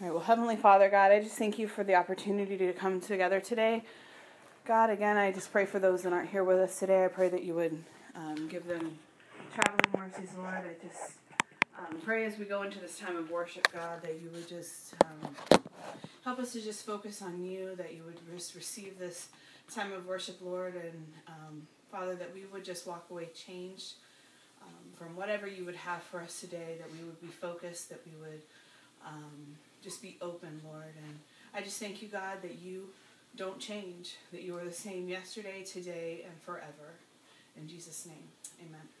All right, well, Heavenly Father, God, I just thank you for the opportunity to come together today. God, again, I just pray for those that aren't here with us today. I pray that you would um, give them traveling mercies, Lord. I just um, pray as we go into this time of worship, God, that you would just um, help us to just focus on you, that you would just receive this time of worship, Lord, and um, Father, that we would just walk away changed um, from whatever you would have for us today, that we would be focused, that we would um, just be open, Lord. And I just thank you, God, that you don't change, that you are the same yesterday, today, and forever. In Jesus' name, amen.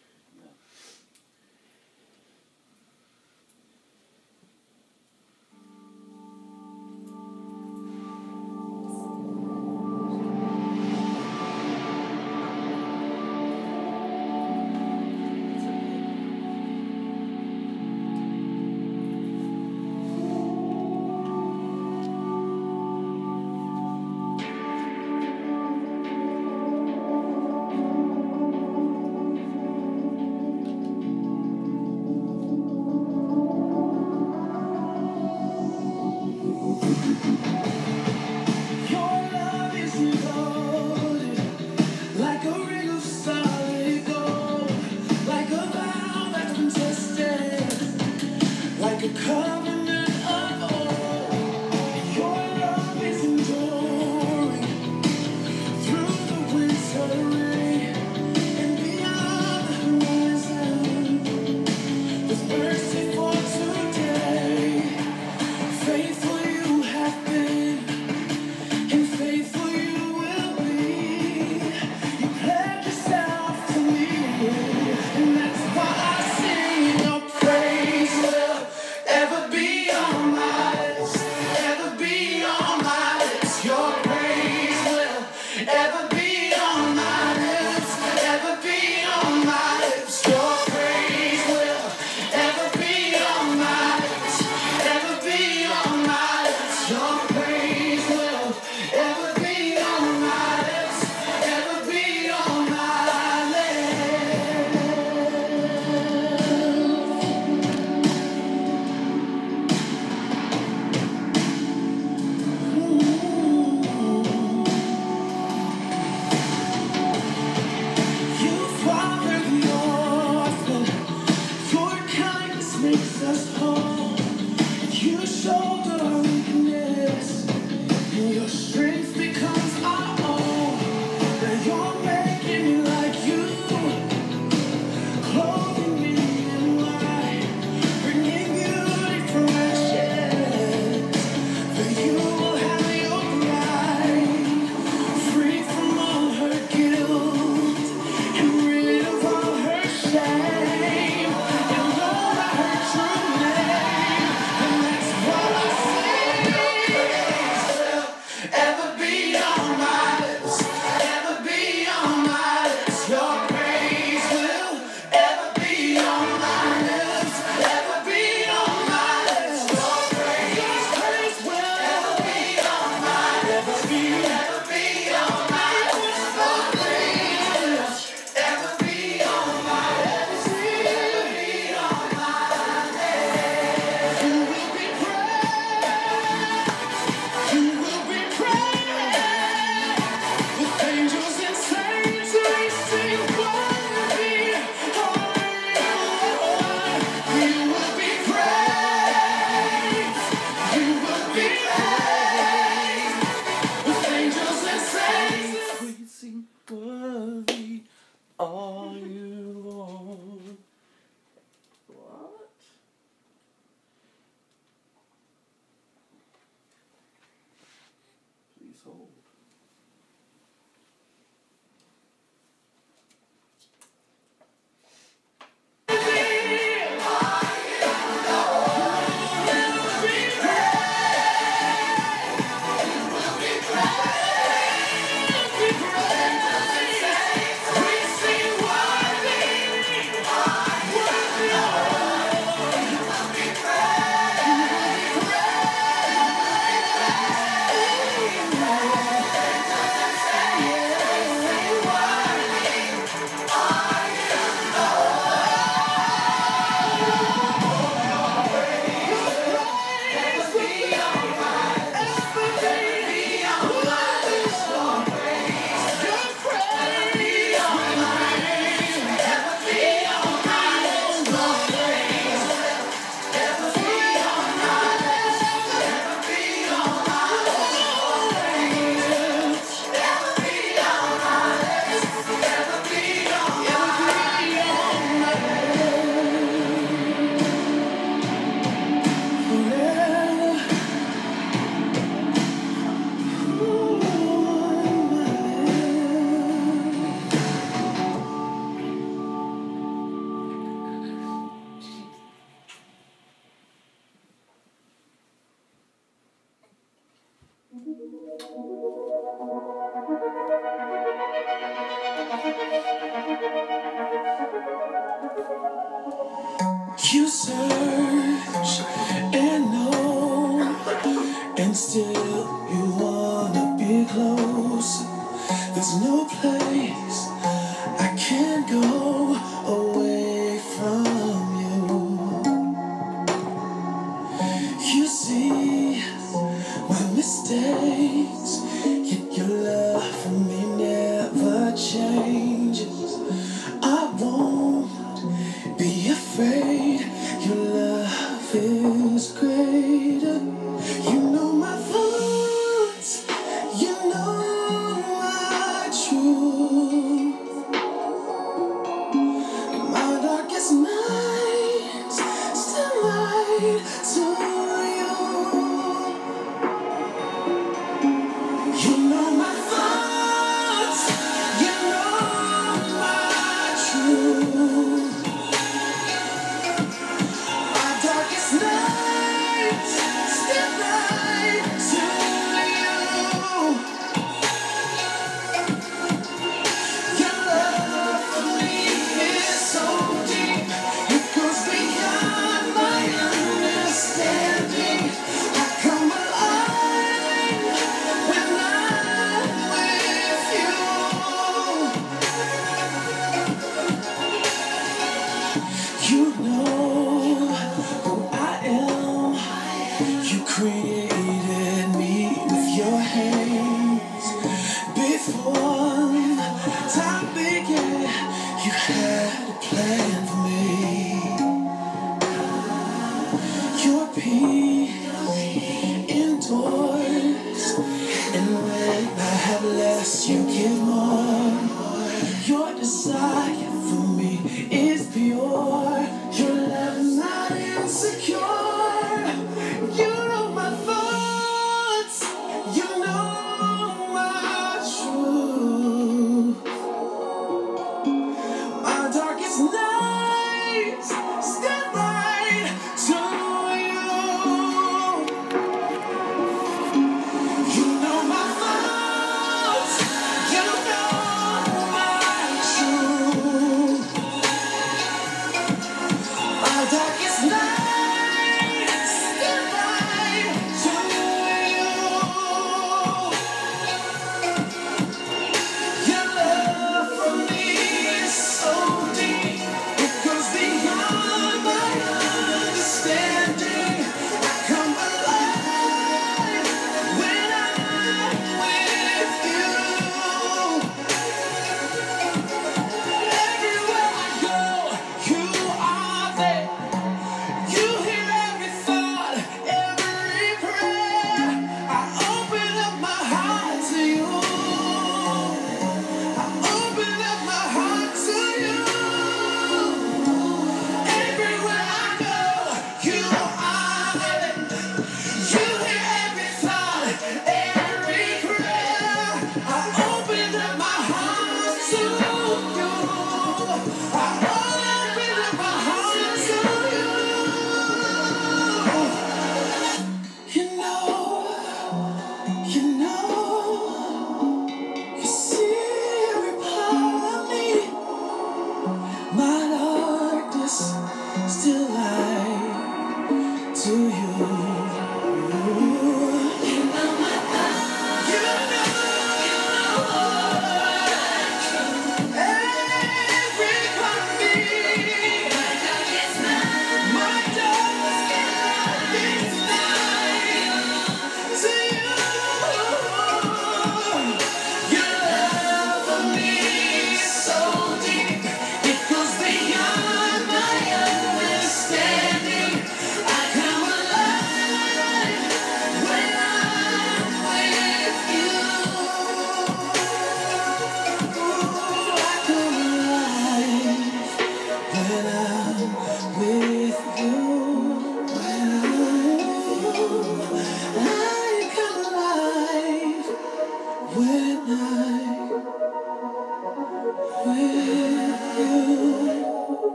You search and know, and still you wanna be close. There's no place.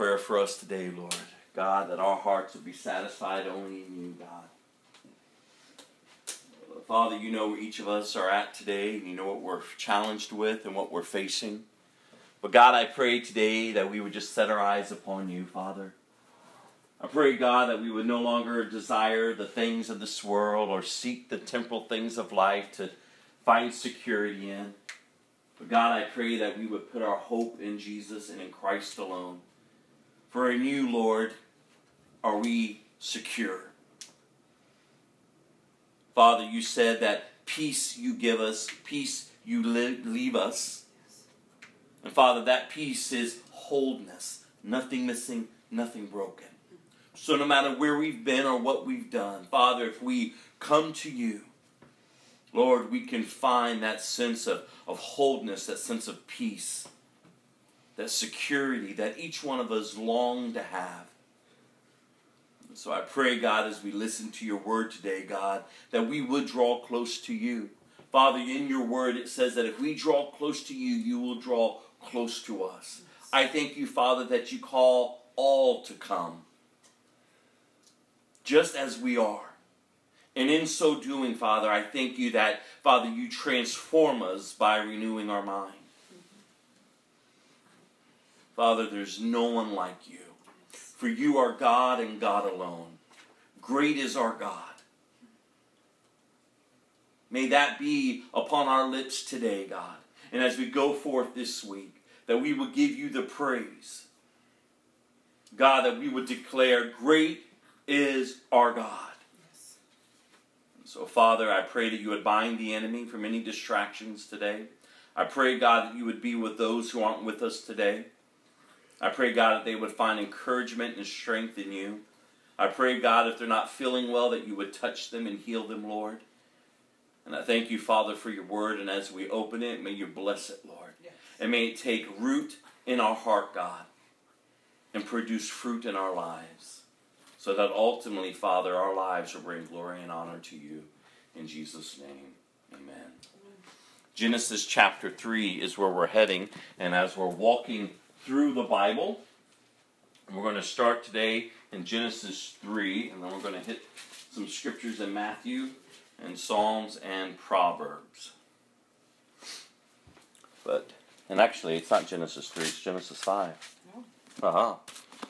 Prayer for us today, Lord. God, that our hearts would be satisfied only in you, God. Father, you know where each of us are at today, and you know what we're challenged with and what we're facing. But God, I pray today that we would just set our eyes upon you, Father. I pray, God, that we would no longer desire the things of this world or seek the temporal things of life to find security in. But God, I pray that we would put our hope in Jesus and in Christ alone. For in you, Lord, are we secure. Father, you said that peace you give us, peace you leave us. And Father, that peace is wholeness, nothing missing, nothing broken. So no matter where we've been or what we've done, Father, if we come to you, Lord, we can find that sense of, of wholeness, that sense of peace, that security that each one of us long to have. So I pray, God, as we listen to your word today, God, that we would draw close to you. Father, in your word it says that if we draw close to you, you will draw close to us. I thank you, Father, that you call all to come, just as we are. And in so doing, Father, I thank you that, Father, you transform us by renewing our mind. Father, there's no one like you. For you are God and God alone. Great is our God. May that be upon our lips today, God. And as we go forth this week, that we would give you the praise. God, that we would declare, Great is our God. So, Father, I pray that you would bind the enemy from any distractions today. I pray, God, that you would be with those who aren't with us today. I pray, God, that they would find encouragement and strength in you. I pray, God, if they're not feeling well, that you would touch them and heal them, Lord. And I thank you, Father, for your word. And as we open it, may you bless it, Lord. Yes. And may it take root in our heart, God, and produce fruit in our lives so that ultimately, Father, our lives will bring glory and honor to you. In Jesus' name, amen. Genesis chapter 3 is where we're heading, and as we're walking through the Bible, we're going to start today in Genesis 3, and then we're going to hit some scriptures in Matthew and Psalms and Proverbs. But, and actually, it's not Genesis 3, it's Genesis 5. Uh huh.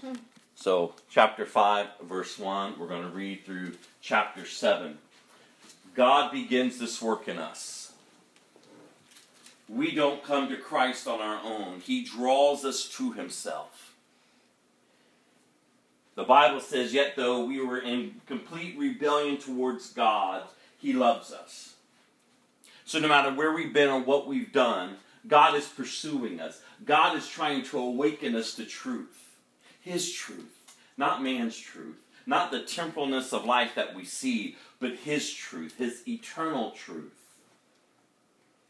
Hmm. So, chapter 5, verse 1, we're going to read through chapter 7. God begins this work in us. We don't come to Christ on our own, He draws us to Himself. The Bible says, Yet though we were in complete rebellion towards God, He loves us. So, no matter where we've been or what we've done, God is pursuing us. God is trying to awaken us to truth. His truth, not man's truth, not the temporalness of life that we see, but His truth, His eternal truth.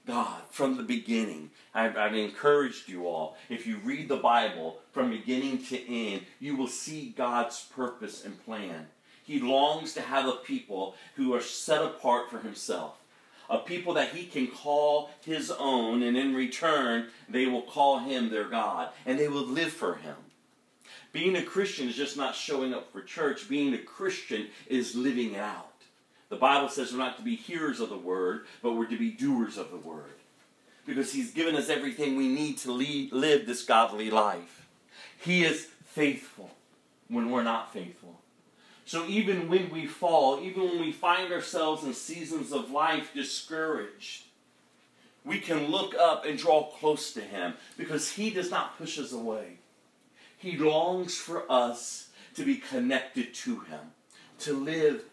God, from the beginning, I've, I've, encouraged you all. If you read the Bible from beginning to end, you will see God's purpose and plan. He longs to have a people who are set apart for Himself, a people that He can call His own, and in return, they will call Him their God, and they will live for Him. Being a Christian is just not showing up for church. Being a Christian is living out. The Bible says we're not to be hearers of the word, but we're to be doers of the word. Because He's given us everything we need to lead, live this godly life. He is faithful when we're not faithful. So even when we fall, even when we find ourselves in seasons of life discouraged, we can look up and draw close to Him because He does not push us away. He longs for us to be connected to Him, to live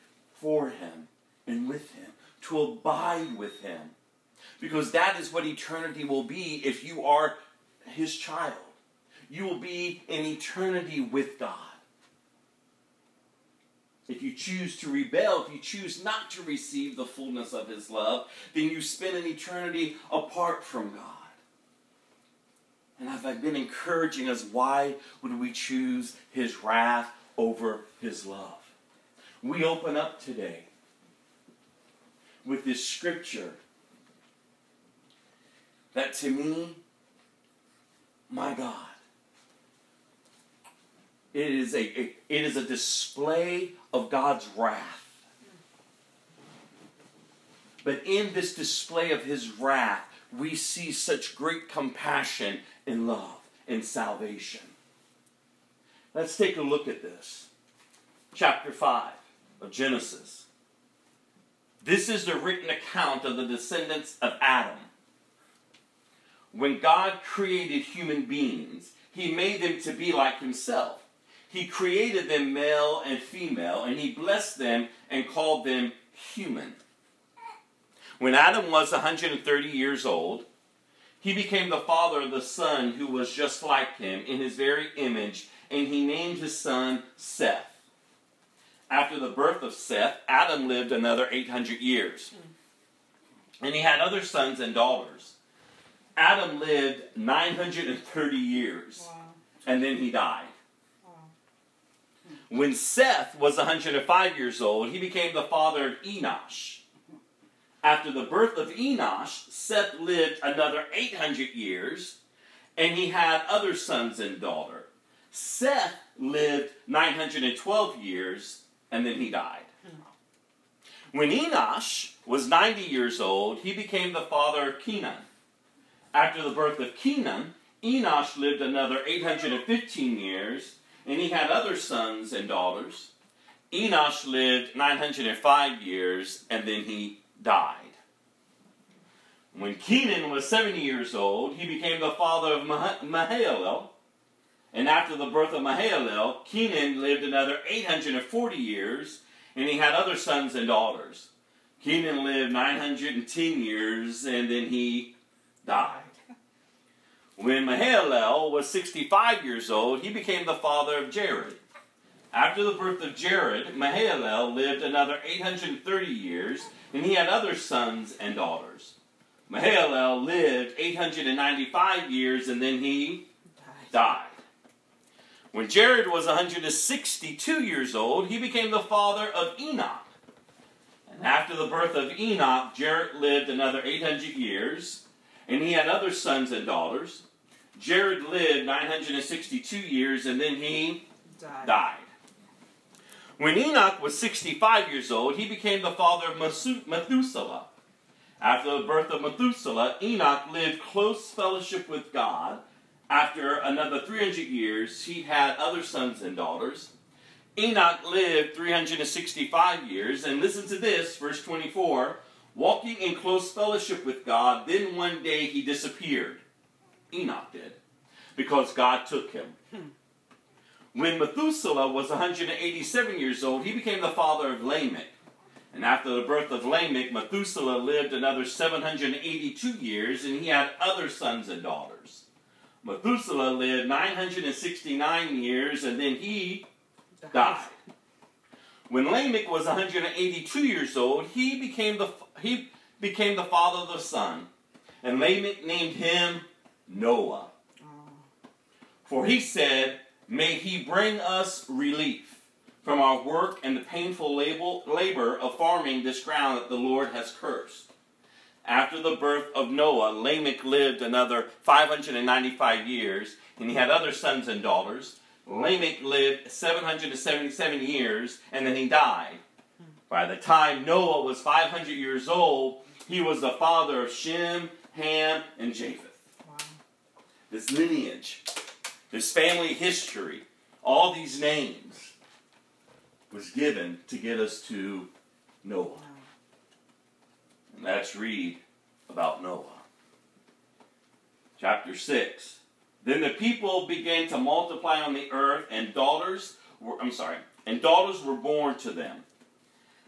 for Him and with Him, to abide with Him. Because that is what eternity will be if you are His child. You will be in eternity with God. If you choose to rebel, if you choose not to receive the fullness of His love, then you spend an eternity apart from God. And have I been encouraging us? Why would we choose His wrath over His love? We open up today with this scripture that to me, my God, it is a, a it is a display of God's wrath. But in this display of his wrath, we see such great compassion and love and salvation. Let's take a look at this. Chapter 5 of Genesis. This is the written account of the descendants of Adam. When God created human beings, he made them to be like himself. He created them male and female, and he blessed them and called them human. When Adam was 130 years old, he became the father of the son who was just like him in his very image, and he named his son Seth. After the birth of Seth, Adam lived another 800 years. And he had other sons and daughters. Adam lived 930 years, Wow. and then he died. Wow. When Seth was 105 years old, he became the father of Enosh. After the birth of Enosh, Seth lived another 800 years, and he had other sons and daughter. Seth lived 912 years, and then he died. When Enosh was 90 years old, he became the father of Kenan. After the birth of Kenan, Enosh lived another 815 years, and he had other sons and daughters. Enosh lived 905 years, and then he died. When Kenan was 70 years old, he became the father of Mah- Mahalalel. And after the birth of Mahalalel, Kenan lived another 840 years, and he had other sons and daughters. Kenan lived 910 years, and then he died. When Mahalalel was 65 years old, he became the father of Jared. After the birth of Jared, Mahalalel lived another 830 years, and he had other sons and daughters. Mahalalel lived 895 years, and then he Died. died. When Jared was 162 years old, he became the father of Enoch. And after the birth of Enoch, Jared lived another 800 years, and he had other sons and daughters. Jared lived 962 years, and then he Died. died. When Enoch was 65 years old, he became the father of Methuselah. After the birth of Methuselah, Enoch lived close fellowship with God. After another 300 years, he had other sons and daughters. Enoch lived 365 years, and listen to this, verse 24 walking in close fellowship with God, then one day he disappeared. Enoch did, because God took him. When Methuselah was 187 years old, he became the father of Lamech. And after the birth of Lamech, Methuselah lived another 782 years, and he had other sons and daughters. Methuselah lived 969 years, and then he died. When Lamech was 182 years old, he became the he became the father of the son, and Lamech named him Noah. For he said, May he bring us relief from our work and the painful labor of farming this ground that the Lord has cursed. After the birth of Noah, Lamech lived another 595 years, and he had other sons and daughters. Lamech lived 777 years, and then he died. By the time Noah was 500 years old, he was the father of Shem, Ham, and Japheth Wow. this lineage, this family history, all these names was given to get us to Noah. Let's read about Noah. Chapter 6. Then the people began to multiply on the earth, and daughters were, I'm sorry, and daughters were born to them.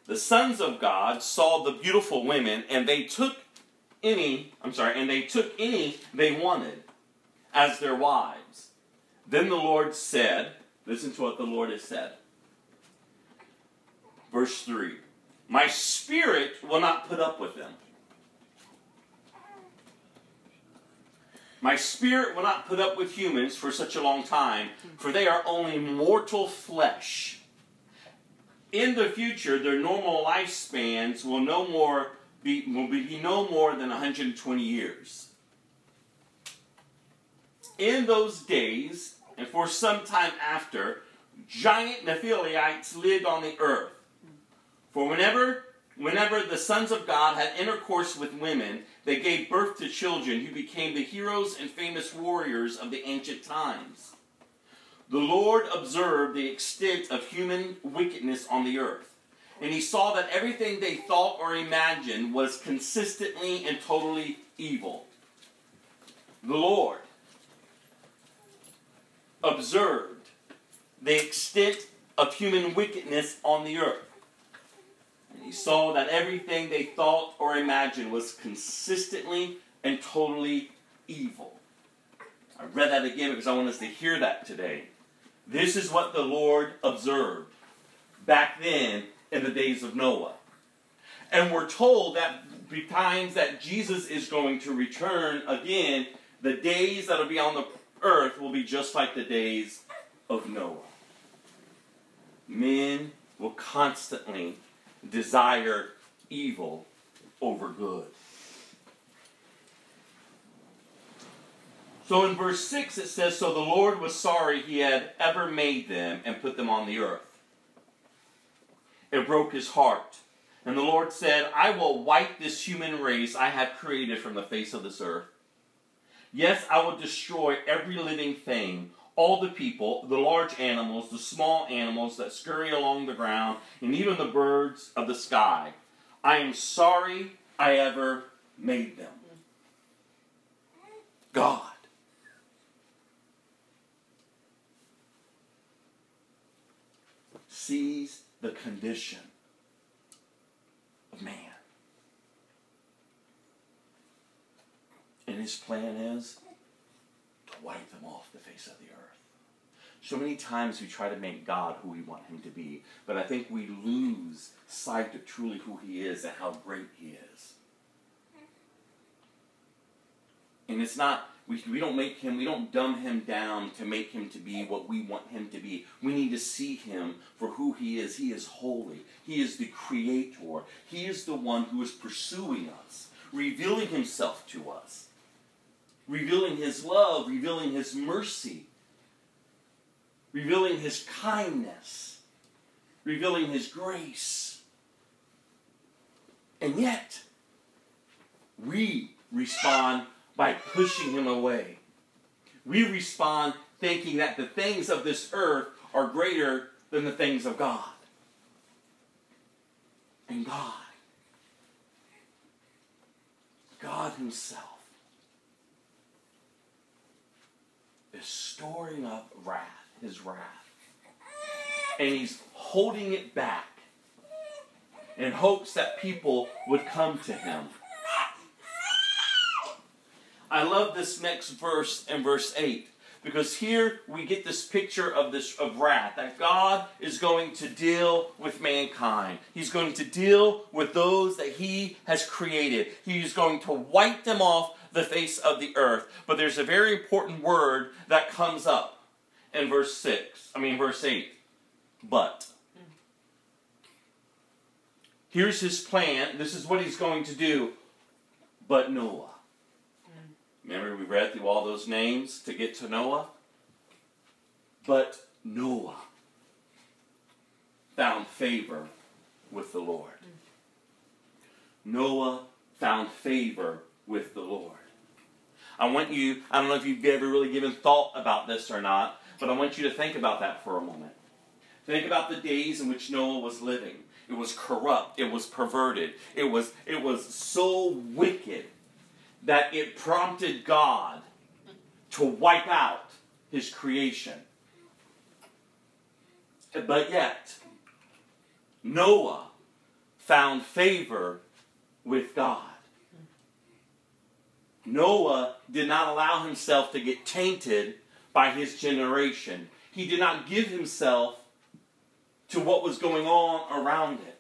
The sons of God saw the beautiful women, and they took any, I'm sorry, and they took any they wanted as their wives. Then the Lord said, listen to what the Lord has said. Verse 3 My spirit will not put up with them. My spirit will not put up with humans for such a long time, for they are only mortal flesh. In the future, their normal lifespans will no more be will be no more than 120 years. In those days, and for some time after, giant Nephilites lived on the earth. For whenever whenever the sons of God had intercourse with women, they gave birth to children who became the heroes and famous warriors of the ancient times. The Lord observed the extent of human wickedness on the earth, and he saw that everything they thought or imagined was consistently and totally evil. The Lord observed the extent of human wickedness on the earth. He saw that everything they thought or imagined was consistently and totally evil. I read that again because I want us to hear that today. This is what the Lord observed back then in the days of Noah. And we're told that the times that Jesus is going to return again, the days that'll be on the earth will be just like the days of Noah. Men will constantly desire evil over good. So in verse 6 it says, So the Lord was sorry he had ever made them and put them on the earth. It broke his heart. And the Lord said, I will wipe this human race I have created from the face of this earth. Yes, I will destroy every living thing, all the people, the large animals, the small animals that scurry along the ground, and even the birds of the sky. I am sorry I ever made them. God. Sees the condition of man. And his plan is to wipe them off the face of the earth. So many times we try to make God who we want him to be, but I think we lose sight of truly who he is and how great he is. And it's not, we, we don't make him, we don't dumb him down to make him to be what we want him to be. We need to see him for who he is. He is holy, he is the creator, he is the one who is pursuing us, revealing himself to us, revealing his love, revealing his mercy, revealing his kindness, revealing his grace. And yet, we respond by pushing him away. We respond thinking that the things of this earth are greater than the things of God. And God, God Himself, is storing up wrath, His wrath. And He's holding it back in hopes that people would come to Him. I love this next verse in verse 8 because here we get this picture of this of wrath that God is going to deal with mankind. He's going to deal with those that he has created. He's going to wipe them off the face of the earth. But there's a very important word that comes up in verse 6. I mean verse 8. But Here's his plan. This is what he's going to do. But Noah. Remember, we read through all those names to get to Noah? But Noah found favor with the Lord. Noah found favor with the Lord. I want you, I don't know if you've ever really given thought about this or not, but I want you to think about that for a moment. Think about the days in which Noah was living. It was corrupt, it was perverted, it was it was so wicked that it prompted God to wipe out his creation. But yet, Noah found favor with God. Noah did not allow himself to get tainted by his generation. He did not give himself to what was going on around it.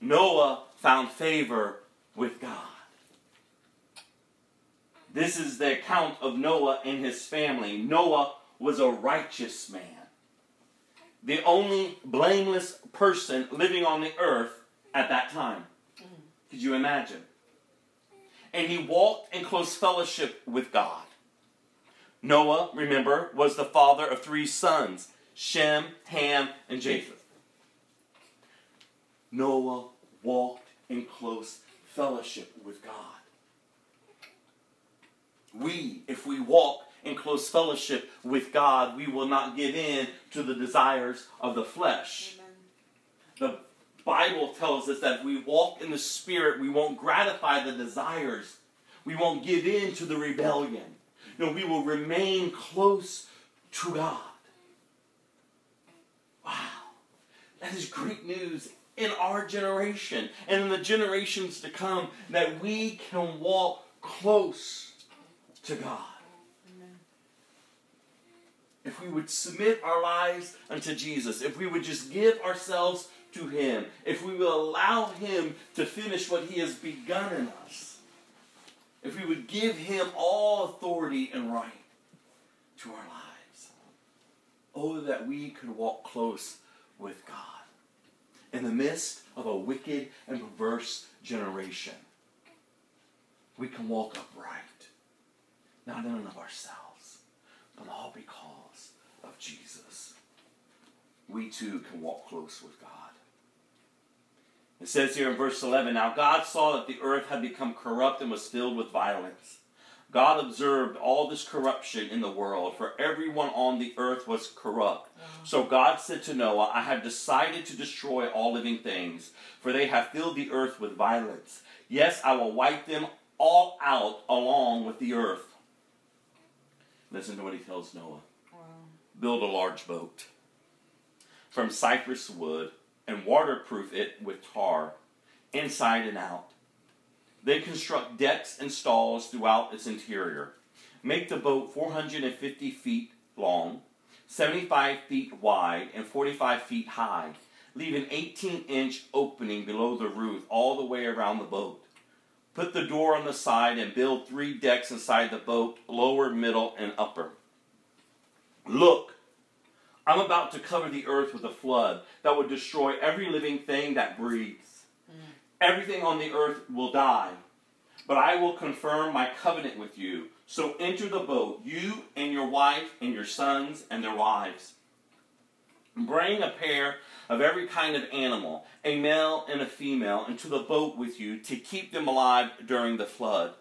Noah found favor with God. This is the account of Noah and his family. Noah was a righteous man, the only blameless person living on the earth at that time. Mm-hmm. Could you imagine? And he walked in close fellowship with God. Noah, remember, was the father of three sons Shem, Ham, and Japheth. Noah walked in close fellowship with God. We, if we walk in close fellowship with God, we will not give in to the desires of the flesh. The Bible tells us that if we walk in the Spirit, we won't gratify the desires. We won't give in to the rebellion. No, we will remain close to God. Wow. That is great news in our generation and in the generations to come that we can walk close to God. If we would submit our lives unto Jesus, if we would just give ourselves to Him, if we will allow Him to finish what He has begun in us, if we would give Him all authority and right to our lives, oh, that we could walk close with God in the midst of a wicked and perverse generation. We can walk upright, not in and of ourselves, but all because of Jesus. We too can walk close with God. It says here in verse 11 Now God saw that the earth had become corrupt and was filled with violence. God observed all this corruption in the world, for everyone on the earth was corrupt. So God said to Noah, I have decided to destroy all living things, for they have filled the earth with violence. Yes, I will wipe them all out along with the earth. Listen to what he tells Noah build a large boat from cypress wood and waterproof it with tar, inside and out. They construct decks and stalls throughout its interior. Make the boat 450 feet long, 75 feet wide, and 45 feet high. Leave an 18 inch opening below the roof all the way around the boat. Put the door on the side and build three decks inside the boat, lower, middle, and upper. Look, I'm about to cover the earth with a flood that would destroy every living thing that breathes. Mm. Everything on the earth will die. But I will confirm my covenant with you. So enter the boat, you and your wife and your sons and their wives. Bring a pair of every kind of animal, a male and a female, into the boat with you to keep them alive during the flood.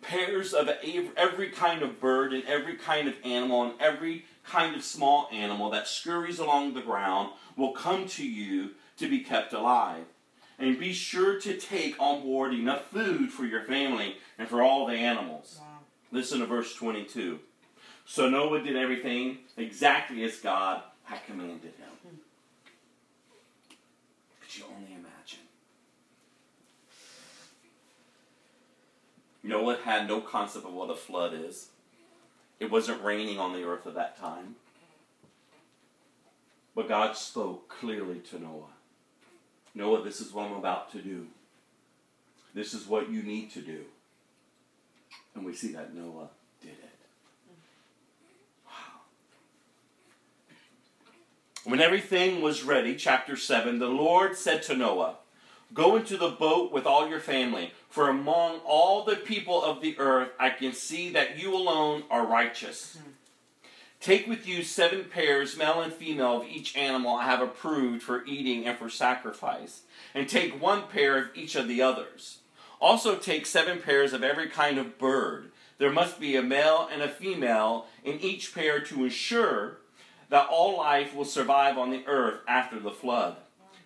Pairs of every kind of bird and every kind of animal and every kind of small animal that scurries along the ground will come to you to be kept alive. And be sure to take on board enough food for your family and for all the animals. Wow. Listen to verse 22. So Noah did everything exactly as God had commanded him. Hmm. Could you only imagine? Noah had no concept of what a flood is. It wasn't raining on the earth at that time. But God spoke clearly to Noah Noah, this is what I'm about to do. This is what you need to do. And we see that Noah did it. When everything was ready, chapter 7, the Lord said to Noah, Go into the boat with all your family, for among all the people of the earth I can see that you alone are righteous. Hmm. Take with you seven pairs, male and female, of each animal I have approved for eating and for sacrifice, and take one pair of each of the others. Also take seven pairs of every kind of bird. There must be a male and a female in each pair to ensure that all life will survive on the earth after the flood.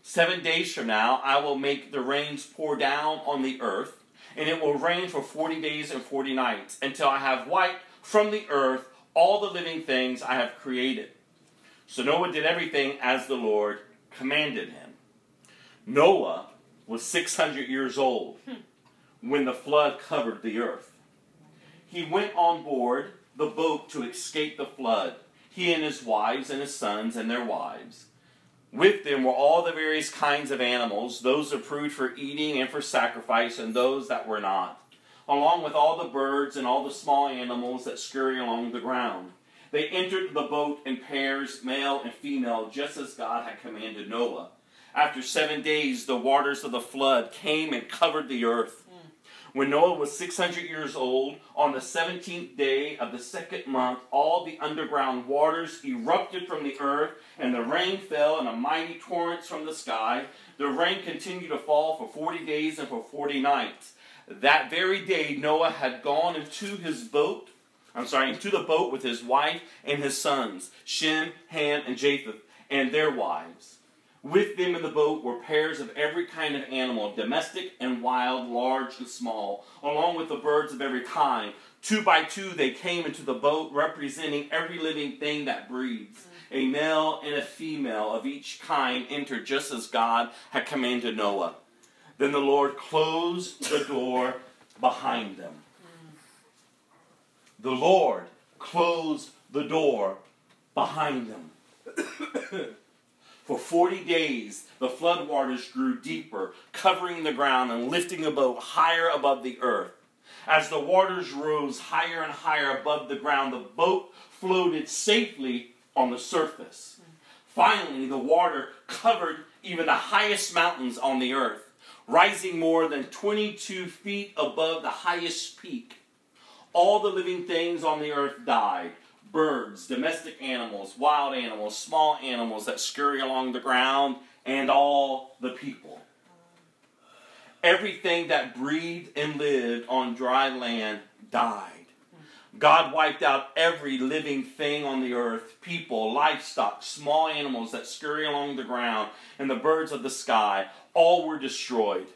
Seven days from now, I will make the rains pour down on the earth, and it will rain for forty days and forty nights, until I have wiped from the earth all the living things I have created. So Noah did everything as the Lord commanded him. Noah was 600 years old when the flood covered the earth. He went on board the boat to escape the flood, he and his wives and his sons and their wives. With them were all the various kinds of animals, those approved for eating and for sacrifice, and those that were not, along with all the birds and all the small animals that scurry along the ground. They entered the boat in pairs, male and female, just as God had commanded Noah. After seven days, the waters of the flood came and covered the earth. When Noah was 600 years old, on the 17th day of the second month, all the underground waters erupted from the earth, and the rain fell in a mighty torrent from the sky. The rain continued to fall for 40 days and for 40 nights. That very day, Noah had gone into his boat, I'm sorry, into the boat with his wife and his sons, Shem, Ham, and Japheth, and their wives. With them in the boat were pairs of every kind of animal, domestic and wild, large and small, along with the birds of every kind. Two by two they came into the boat, representing every living thing that breathes. A male and a female of each kind entered just as God had commanded Noah. Then the Lord closed the door behind them. The Lord closed the door behind them. For 40 days, the floodwaters grew deeper, covering the ground and lifting the boat higher above the earth. As the waters rose higher and higher above the ground, the boat floated safely on the surface. Finally, the water covered even the highest mountains on the earth, rising more than 22 feet above the highest peak. All the living things on the earth died birds, domestic animals, wild animals, small animals that scurry along the ground, and all the people. Everything that breathed and lived on dry land died. God wiped out every living thing on the earth people, livestock, small animals that scurry along the ground, and the birds of the sky. All were destroyed.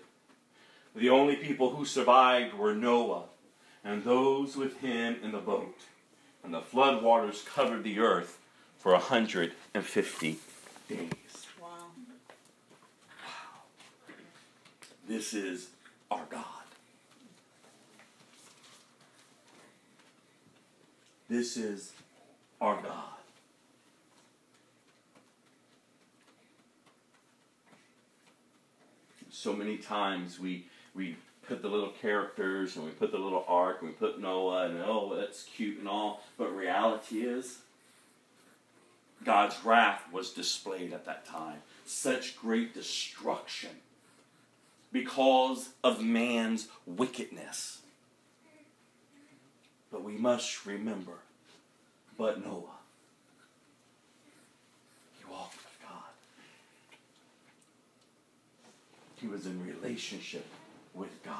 The only people who survived were Noah and those with him in the boat and the flood waters covered the earth for 150 days. Wow. Wow. This is our God. This is our God. So many times we we put the little characters and we put the little ark and we put Noah and oh that's cute and all, but reality is God's wrath was displayed at that time. Such great destruction because of man's wickedness. But we must remember, but Noah, he walked with God. He was in relationship with God.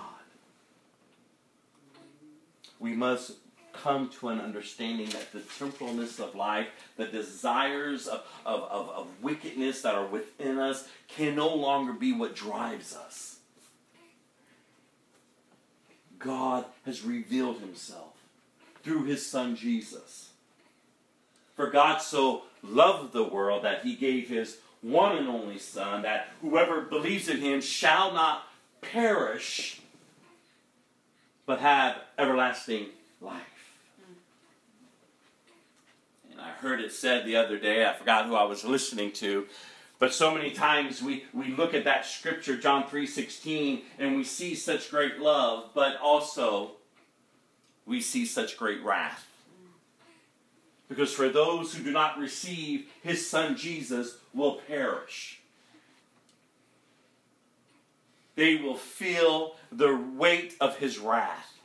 We must come to an understanding that the temporalness of life, the desires of, of, of, of, wickedness that are within us, can no longer be what drives us. God has revealed himself through his son Jesus. For God so loved the world that he gave his one and only Son, that whoever believes in him shall not perish, but have everlasting life. And I heard it said the other day, I forgot who I was listening to, but so many times we, we look at that scripture, John 3.16, and we see such great love, but also we see such great wrath. Because for those who do not receive his son Jesus will perish they will feel the weight of his wrath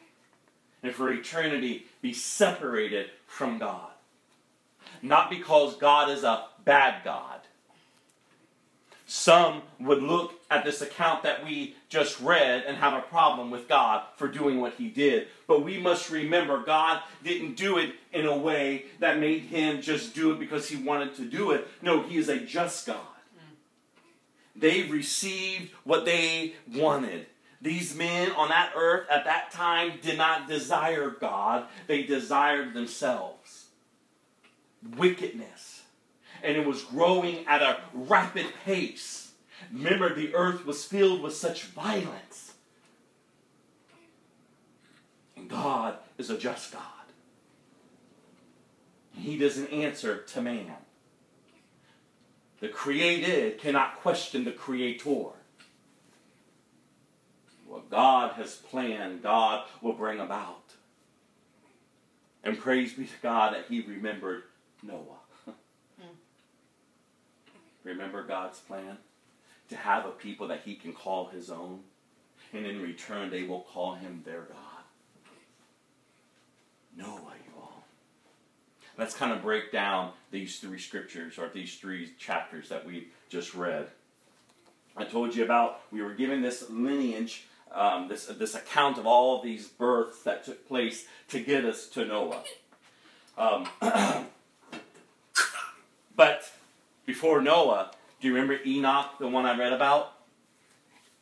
and for eternity be separated from God. Not because God is a bad God. Some would look at this account that we just read and have a problem with God for doing what he did. But we must remember God didn't do it in a way that made him just do it because he wanted to do it. No, he is a just God. They received what they wanted. These men on that earth at that time did not desire God, they desired themselves. Wickedness. And it was growing at a rapid pace. Remember, the earth was filled with such violence. And God is a just God. He doesn't answer to man. The created cannot question the creator. What God has planned, God will bring about. And praise be to God that He remembered Noah. Remember God's plan? To have a people that He can call His own. and in return they will call him their God. Noah. Let's kind of break down these three scriptures or these three chapters that we just read. I told you about we were given this lineage, um, this this account of all of these births that took place to get us to Noah. Um, but before Noah, do you remember Enoch, the one I read about?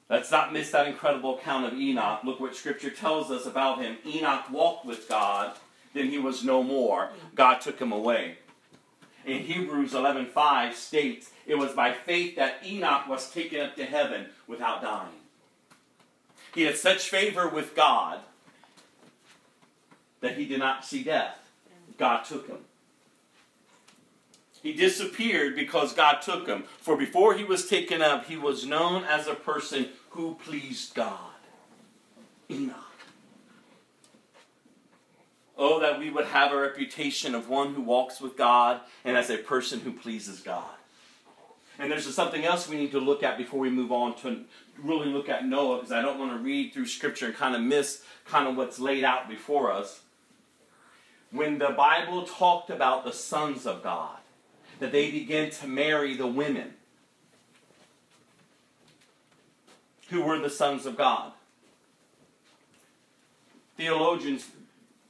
Let's not miss that incredible account of Enoch. Look what Scripture tells us about him. Enoch walked with God, then he was no more. God took him away. In Hebrews 11:5 states, "It was by faith that Enoch was taken up to heaven without dying." He had such favor with God that he did not see death. God took him. He disappeared because God took him. For before he was taken up, he was known as a person who pleased God. Enoch. Oh, that we would have a reputation of one who walks with God and as a person who pleases God. And there's something else we need to look at before we move on to really look at Noah, because I don't want to read through Scripture and kind of miss kind of what's laid out before us. When the Bible talked about the sons of God, that they began to marry the women who were the sons of God. Theologians,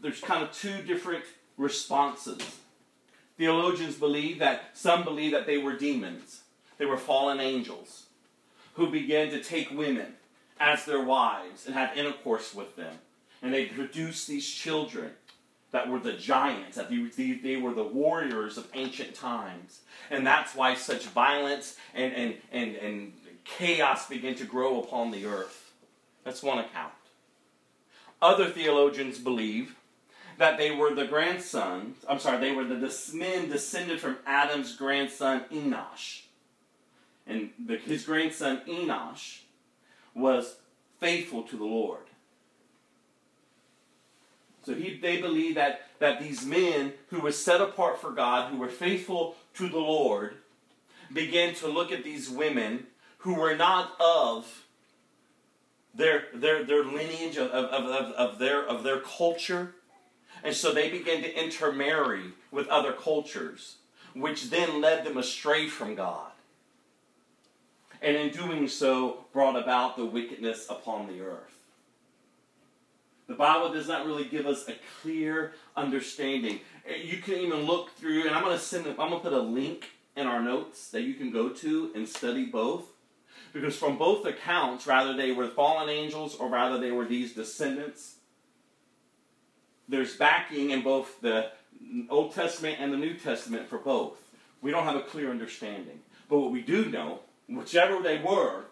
there's kind of two different responses. Theologians believe that some believe that they were demons, they were fallen angels who began to take women as their wives and have intercourse with them. And they produced these children that were the giants, that they, they were the warriors of ancient times. And that's why such violence and, and, and, and chaos began to grow upon the earth. That's one account. Other theologians believe that they were the grandsons, I'm sorry, they were the men descended from Adam's grandson Enosh. And the, his grandson Enosh was faithful to the Lord. So he, they believe that, that these men who were set apart for God, who were faithful to the Lord, began to look at these women who were not of their, their, their lineage, of, of, of, of, their, of their culture. And so they began to intermarry with other cultures, which then led them astray from God. And in doing so, brought about the wickedness upon the earth. The Bible does not really give us a clear understanding. You can even look through, and I'm going to send, I'm going to put a link in our notes that you can go to and study both. Because from both accounts, rather they were fallen angels or rather they were these descendants, there's backing in both the Old Testament and the New Testament for both. We don't have a clear understanding. But what we do know, whichever they were,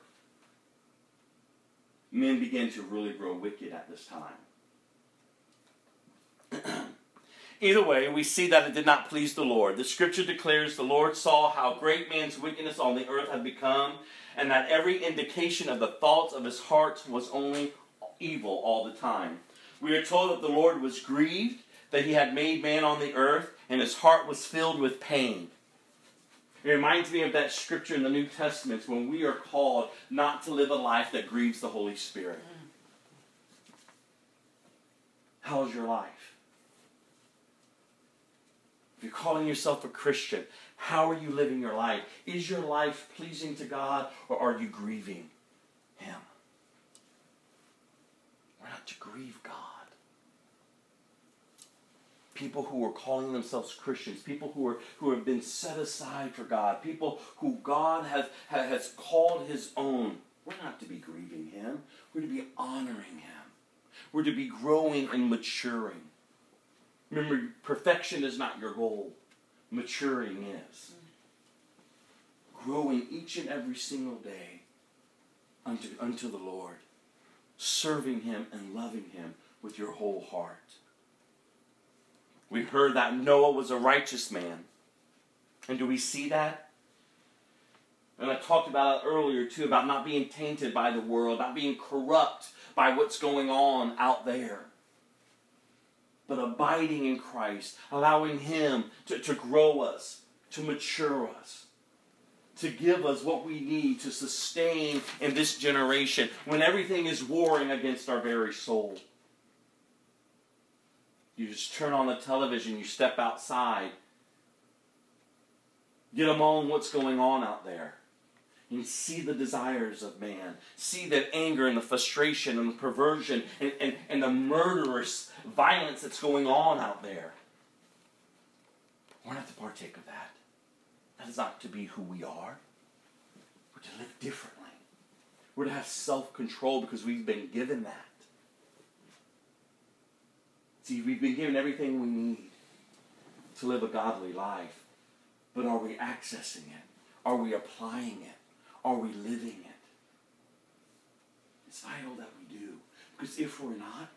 men began to really grow wicked at this time. Either way, we see that it did not please the Lord. The scripture declares the Lord saw how great man's wickedness on the earth had become, and that every indication of the thoughts of his heart was only evil all the time. We are told that the Lord was grieved that he had made man on the earth, and his heart was filled with pain. It reminds me of that scripture in the New Testament when we are called not to live a life that grieves the Holy Spirit. How's your life? If you're calling yourself a Christian, how are you living your life? Is your life pleasing to God or are you grieving Him? We're not to grieve God. People who are calling themselves Christians, people who, are, who have been set aside for God, people who God has, has called His own, we're not to be grieving Him. We're to be honoring Him. We're to be growing and maturing. Remember, perfection is not your goal, maturing is. Growing each and every single day unto, unto the Lord, serving Him and loving Him with your whole heart. We heard that Noah was a righteous man. And do we see that? And I talked about it earlier too about not being tainted by the world, not being corrupt by what's going on out there but abiding in Christ, allowing Him to, to grow us, to mature us, to give us what we need to sustain in this generation when everything is warring against our very soul. You just turn on the television, you step outside, get among what's going on out there. And see the desires of man. See the anger and the frustration and the perversion and, and, and the murderous violence that's going on out there. We're not to partake of that. That is not to be who we are. We're to live differently. We're to have self control because we've been given that. See, we've been given everything we need to live a godly life. But are we accessing it? Are we applying it? Are we living it? It's vital that we do. Because if we're not,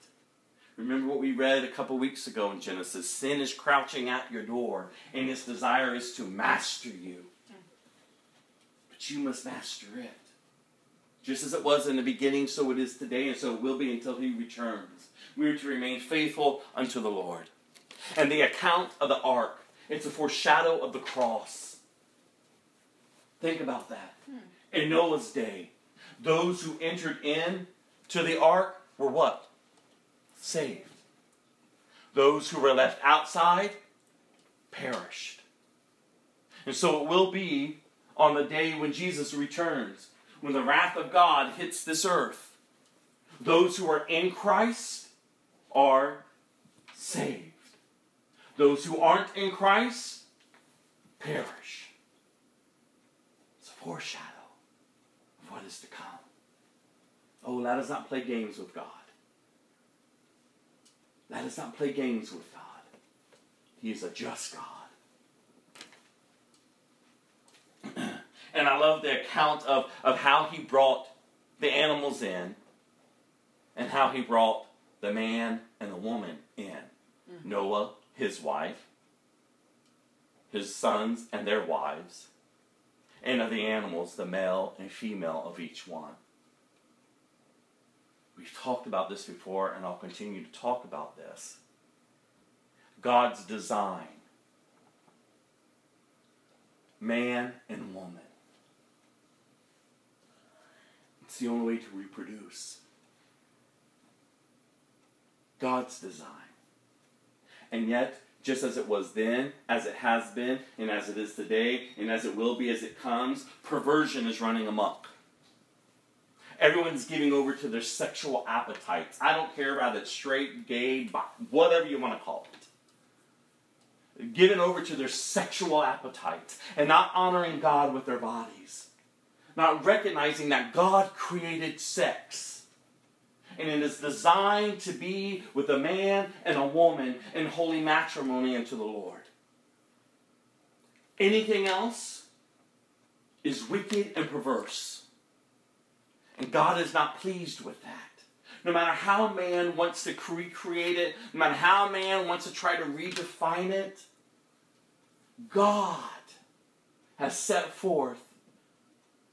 remember what we read a couple weeks ago in Genesis sin is crouching at your door, and its desire is to master you. But you must master it. Just as it was in the beginning, so it is today, and so it will be until he returns. We are to remain faithful unto the Lord. And the account of the ark, it's a foreshadow of the cross. Think about that. Hmm. In Noah's day, those who entered in to the ark were what? Saved. Those who were left outside perished. And so it will be on the day when Jesus returns, when the wrath of God hits this earth. Those who are in Christ are saved. Those who aren't in Christ perish. It's a foreshadow of what is to come. Oh, let us not play games with God. Let us not play games with God. He is a just God. and I love the account of, of how he brought the animals in and how he brought the man and the woman in. Mm-hmm. Noah, his wife, his sons and their wives, and of the animals, the male and female of each one. We've talked about this before, and I'll continue to talk about this. God's design man and woman. It's the only way to reproduce. God's design. And yet, just as it was then, as it has been, and as it is today, and as it will be as it comes, perversion is running amok. Everyone's giving over to their sexual appetites. I don't care about it straight, gay, bi- whatever you want to call it. Giving over to their sexual appetites and not honoring God with their bodies. Not recognizing that God created sex. And it is designed to be with a man and a woman in holy matrimony unto the Lord. Anything else is wicked and perverse. And God is not pleased with that. No matter how man wants to recreate it, no matter how man wants to try to redefine it, God has set forth.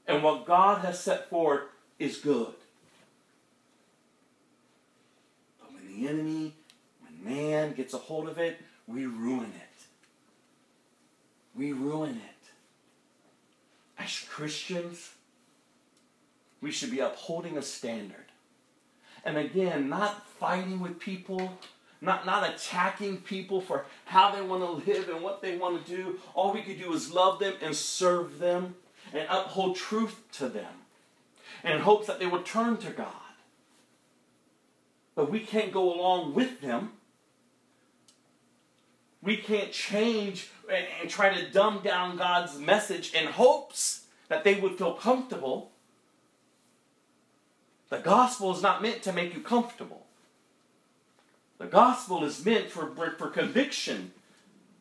And what God has set forth is good. But when enemy, when man gets a hold of it, we ruin it. We ruin it. As Christians, we should be upholding a standard. And again, not fighting with people, not, not attacking people for how they want to live and what they want to do. All we could do is love them and serve them and uphold truth to them in hopes that they will turn to God. But we can't go along with them. We can't change and, and try to dumb down God's message in hopes that they would feel comfortable. The gospel is not meant to make you comfortable. The gospel is meant for, for conviction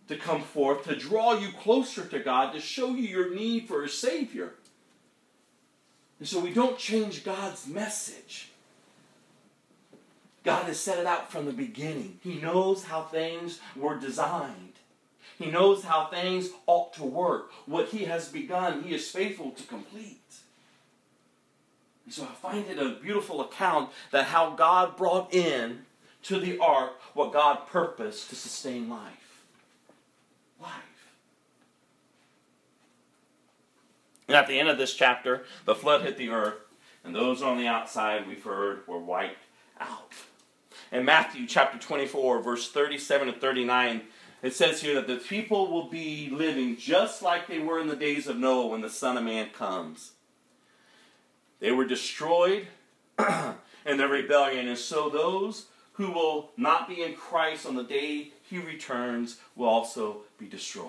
to come forth, to draw you closer to God, to show you your need for a Savior. And so we don't change God's message. God has set it out from the beginning. He knows how things were designed. He knows how things ought to work. What He has begun, He is faithful to complete. And so I find it a beautiful account that how God brought in to the ark what God purposed to sustain life. Life. And at the end of this chapter, the flood hit the earth, and those on the outside, we've heard, were wiped out. In Matthew chapter 24, verse 37 to 39, it says here that the people will be living just like they were in the days of Noah when the Son of Man comes. They were destroyed in their rebellion, and so those who will not be in Christ on the day he returns will also be destroyed.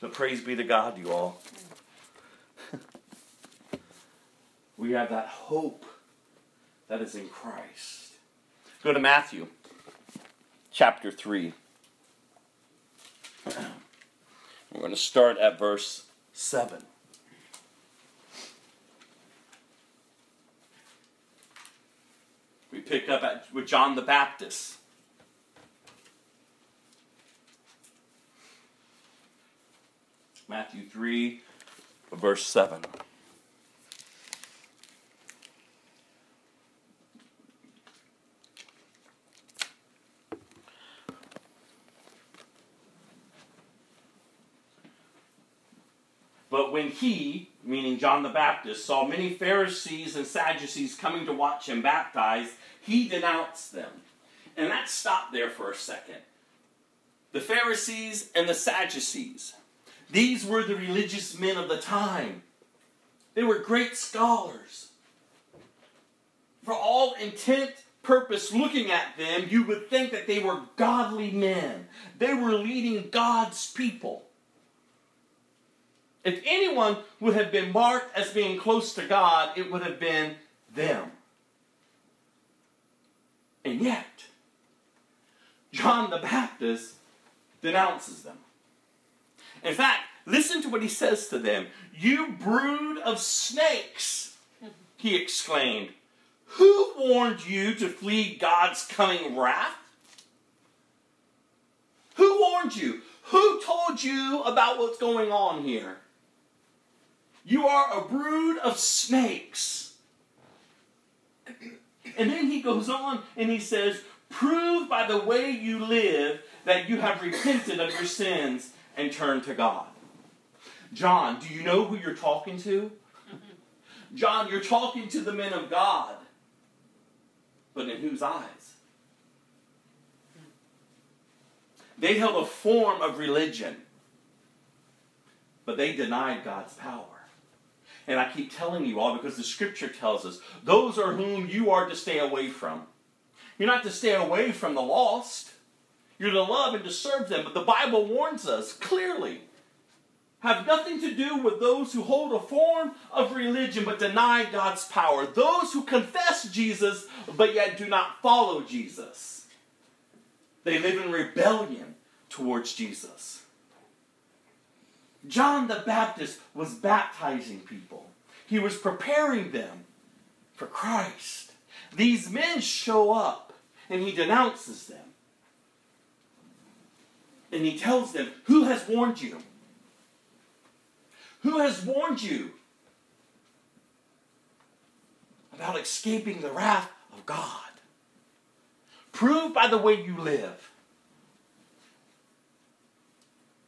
So praise be to God, you all. we have that hope that is in Christ. Go to Matthew chapter 3. We're going to start at verse 7. We pick up at, with John the Baptist. Matthew 3, verse 7. But when he, meaning John the Baptist, saw many Pharisees and Sadducees coming to watch him baptize, he denounced them. And that stopped there for a second. The Pharisees and the Sadducees. These were the religious men of the time. They were great scholars. For all intent, purpose, looking at them, you would think that they were godly men. They were leading God's people. If anyone would have been marked as being close to God, it would have been them. And yet, John the Baptist denounces them. In fact, listen to what he says to them. You brood of snakes, he exclaimed. Who warned you to flee God's coming wrath? Who warned you? Who told you about what's going on here? You are a brood of snakes. And then he goes on and he says, Prove by the way you live that you have repented of your sins and turned to God. John, do you know who you're talking to? John, you're talking to the men of God. But in whose eyes? They held a form of religion, but they denied God's power. And I keep telling you all because the scripture tells us those are whom you are to stay away from. You're not to stay away from the lost. You're to love and to serve them. But the Bible warns us clearly have nothing to do with those who hold a form of religion but deny God's power. Those who confess Jesus but yet do not follow Jesus. They live in rebellion towards Jesus. John the Baptist was baptizing people, he was preparing them for Christ. These men show up and he denounces them. And he tells them, Who has warned you? Who has warned you about escaping the wrath of God? Prove by the way you live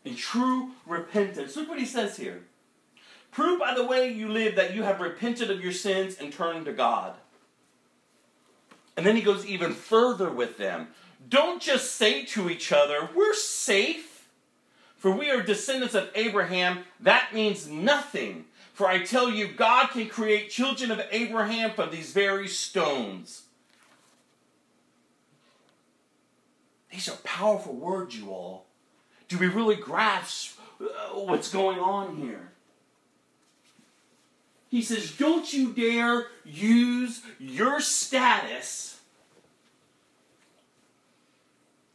in true repentance. Look what he says here. Prove by the way you live that you have repented of your sins and turned to God. And then he goes even further with them. Don't just say to each other, We're safe, for we are descendants of Abraham. That means nothing. For I tell you, God can create children of Abraham from these very stones. These are powerful words, you all. Do we really grasp uh, what's going on here? He says, Don't you dare use your status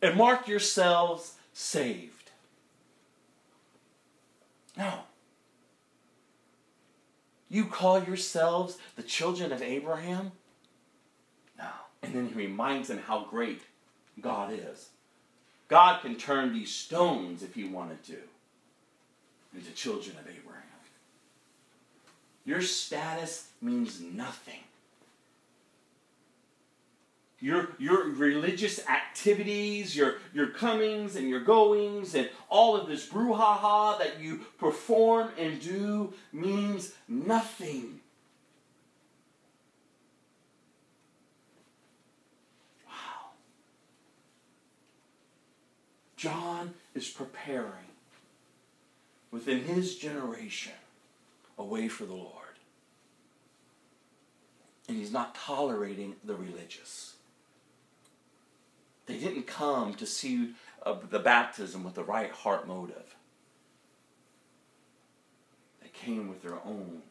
and mark yourselves saved. No. You call yourselves the children of Abraham? No. And then he reminds them how great God is. God can turn these stones, if he wanted to, into children of Abraham. Your status means nothing. your, your religious activities, your, your comings and your goings, and all of this brouhaha that you perform and do means nothing. John is preparing within his generation a way for the Lord. And he's not tolerating the religious. They didn't come to see uh, the baptism with the right heart motive. They came with their own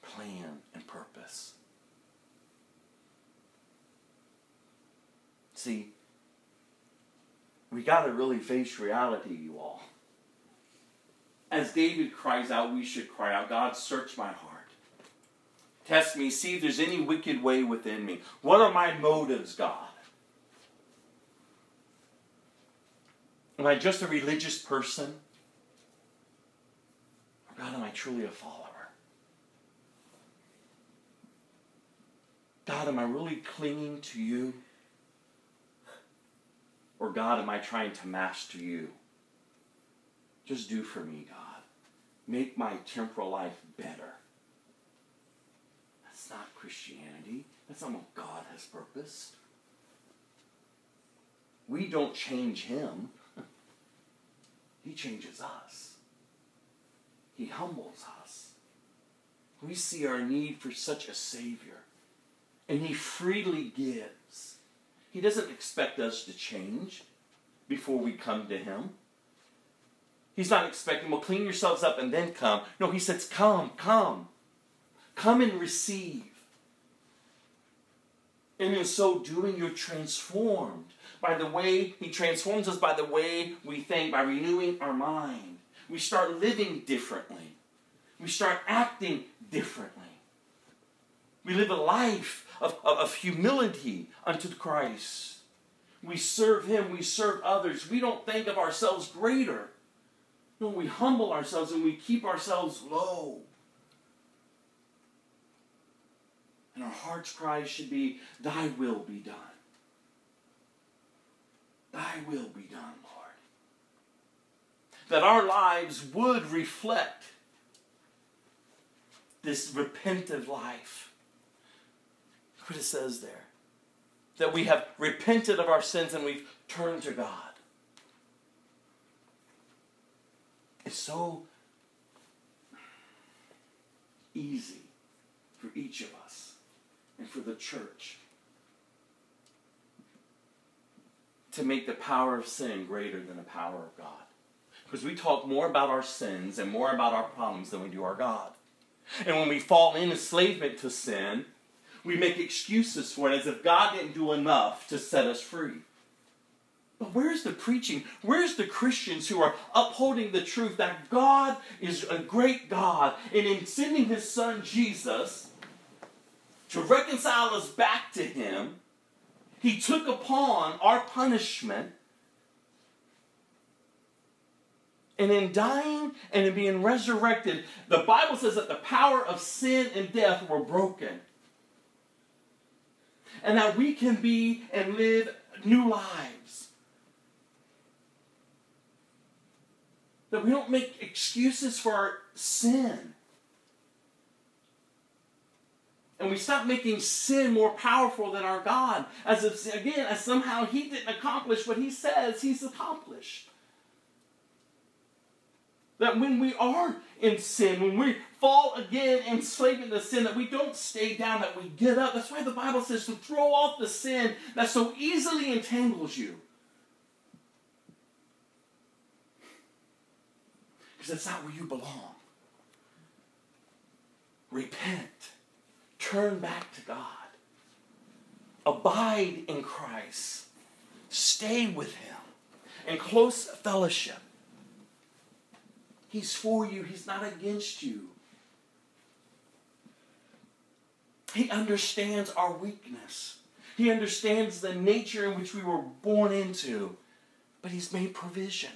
plan and purpose. See, we got to really face reality, you all. As David cries out, we should cry out God, search my heart. Test me, see if there's any wicked way within me. What are my motives, God? Am I just a religious person? Or God, am I truly a follower? God, am I really clinging to you? Or God, am I trying to master you? Just do for me, God. Make my temporal life better. That's not Christianity. That's not what God has purposed. We don't change Him, He changes us. He humbles us. We see our need for such a Savior, and He freely gives. He doesn't expect us to change before we come to Him. He's not expecting, well, clean yourselves up and then come. No, He says, come, come. Come and receive. And in so doing, you're transformed by the way He transforms us by the way we think, by renewing our mind. We start living differently. We start acting differently. We live a life of, of, of humility unto Christ. We serve Him, we serve others. We don't think of ourselves greater. No, we humble ourselves and we keep ourselves low. And our heart's cry should be, Thy will be done. Thy will be done, Lord. That our lives would reflect this repentant life. Look what it says there. That we have repented of our sins and we've turned to God. It's so easy for each of us and for the church to make the power of sin greater than the power of God. Because we talk more about our sins and more about our problems than we do our God. And when we fall in enslavement to sin, we make excuses for it as if God didn't do enough to set us free. But where's the preaching? Where's the Christians who are upholding the truth that God is a great God and in sending his son Jesus to reconcile us back to him, he took upon our punishment and in dying and in being resurrected, the Bible says that the power of sin and death were broken. And that we can be and live new lives. That we don't make excuses for our sin. And we stop making sin more powerful than our God. As if, again, as somehow He didn't accomplish what He says He's accomplished. That when we are in sin, when we fall again enslaved into sin, that we don't stay down, that we get up. That's why the Bible says to throw off the sin that so easily entangles you. Because that's not where you belong. Repent. Turn back to God. Abide in Christ. Stay with Him in close fellowship. He's for you, He's not against you. He understands our weakness. He understands the nature in which we were born into, but He's made provision.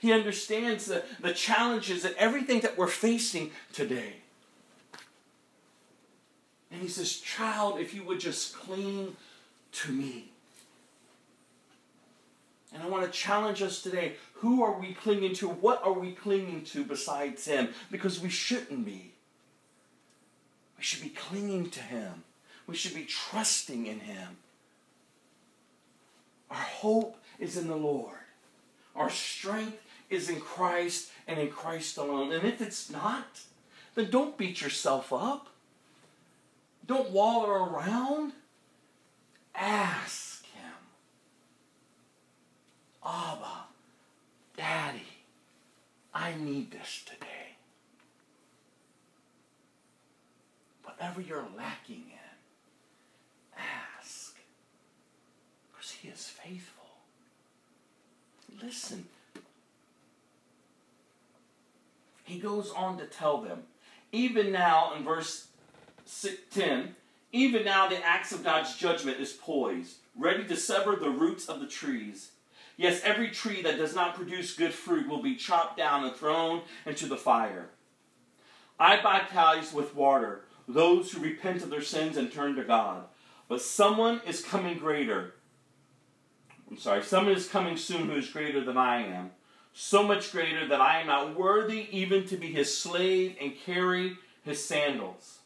He understands the, the challenges and everything that we're facing today. And he says, Child, if you would just cling to me. And I want to challenge us today. Who are we clinging to? What are we clinging to besides him? Because we shouldn't be. We should be clinging to him. We should be trusting in him. Our hope is in the Lord. Our strength is in Christ and in Christ alone. And if it's not, then don't beat yourself up. Don't wallow around. Ask Him. Abba, Daddy, I need this today. Whatever you're lacking in, ask. Because He is faithful. Listen. He goes on to tell them, even now in verse 10, even now the axe of God's judgment is poised, ready to sever the roots of the trees. Yes, every tree that does not produce good fruit will be chopped down and thrown into the fire. I baptize with water those who repent of their sins and turn to God. But someone is coming greater. I'm sorry, someone is coming soon who is greater than I am. So much greater that I am not worthy even to be his slave and carry his sandals.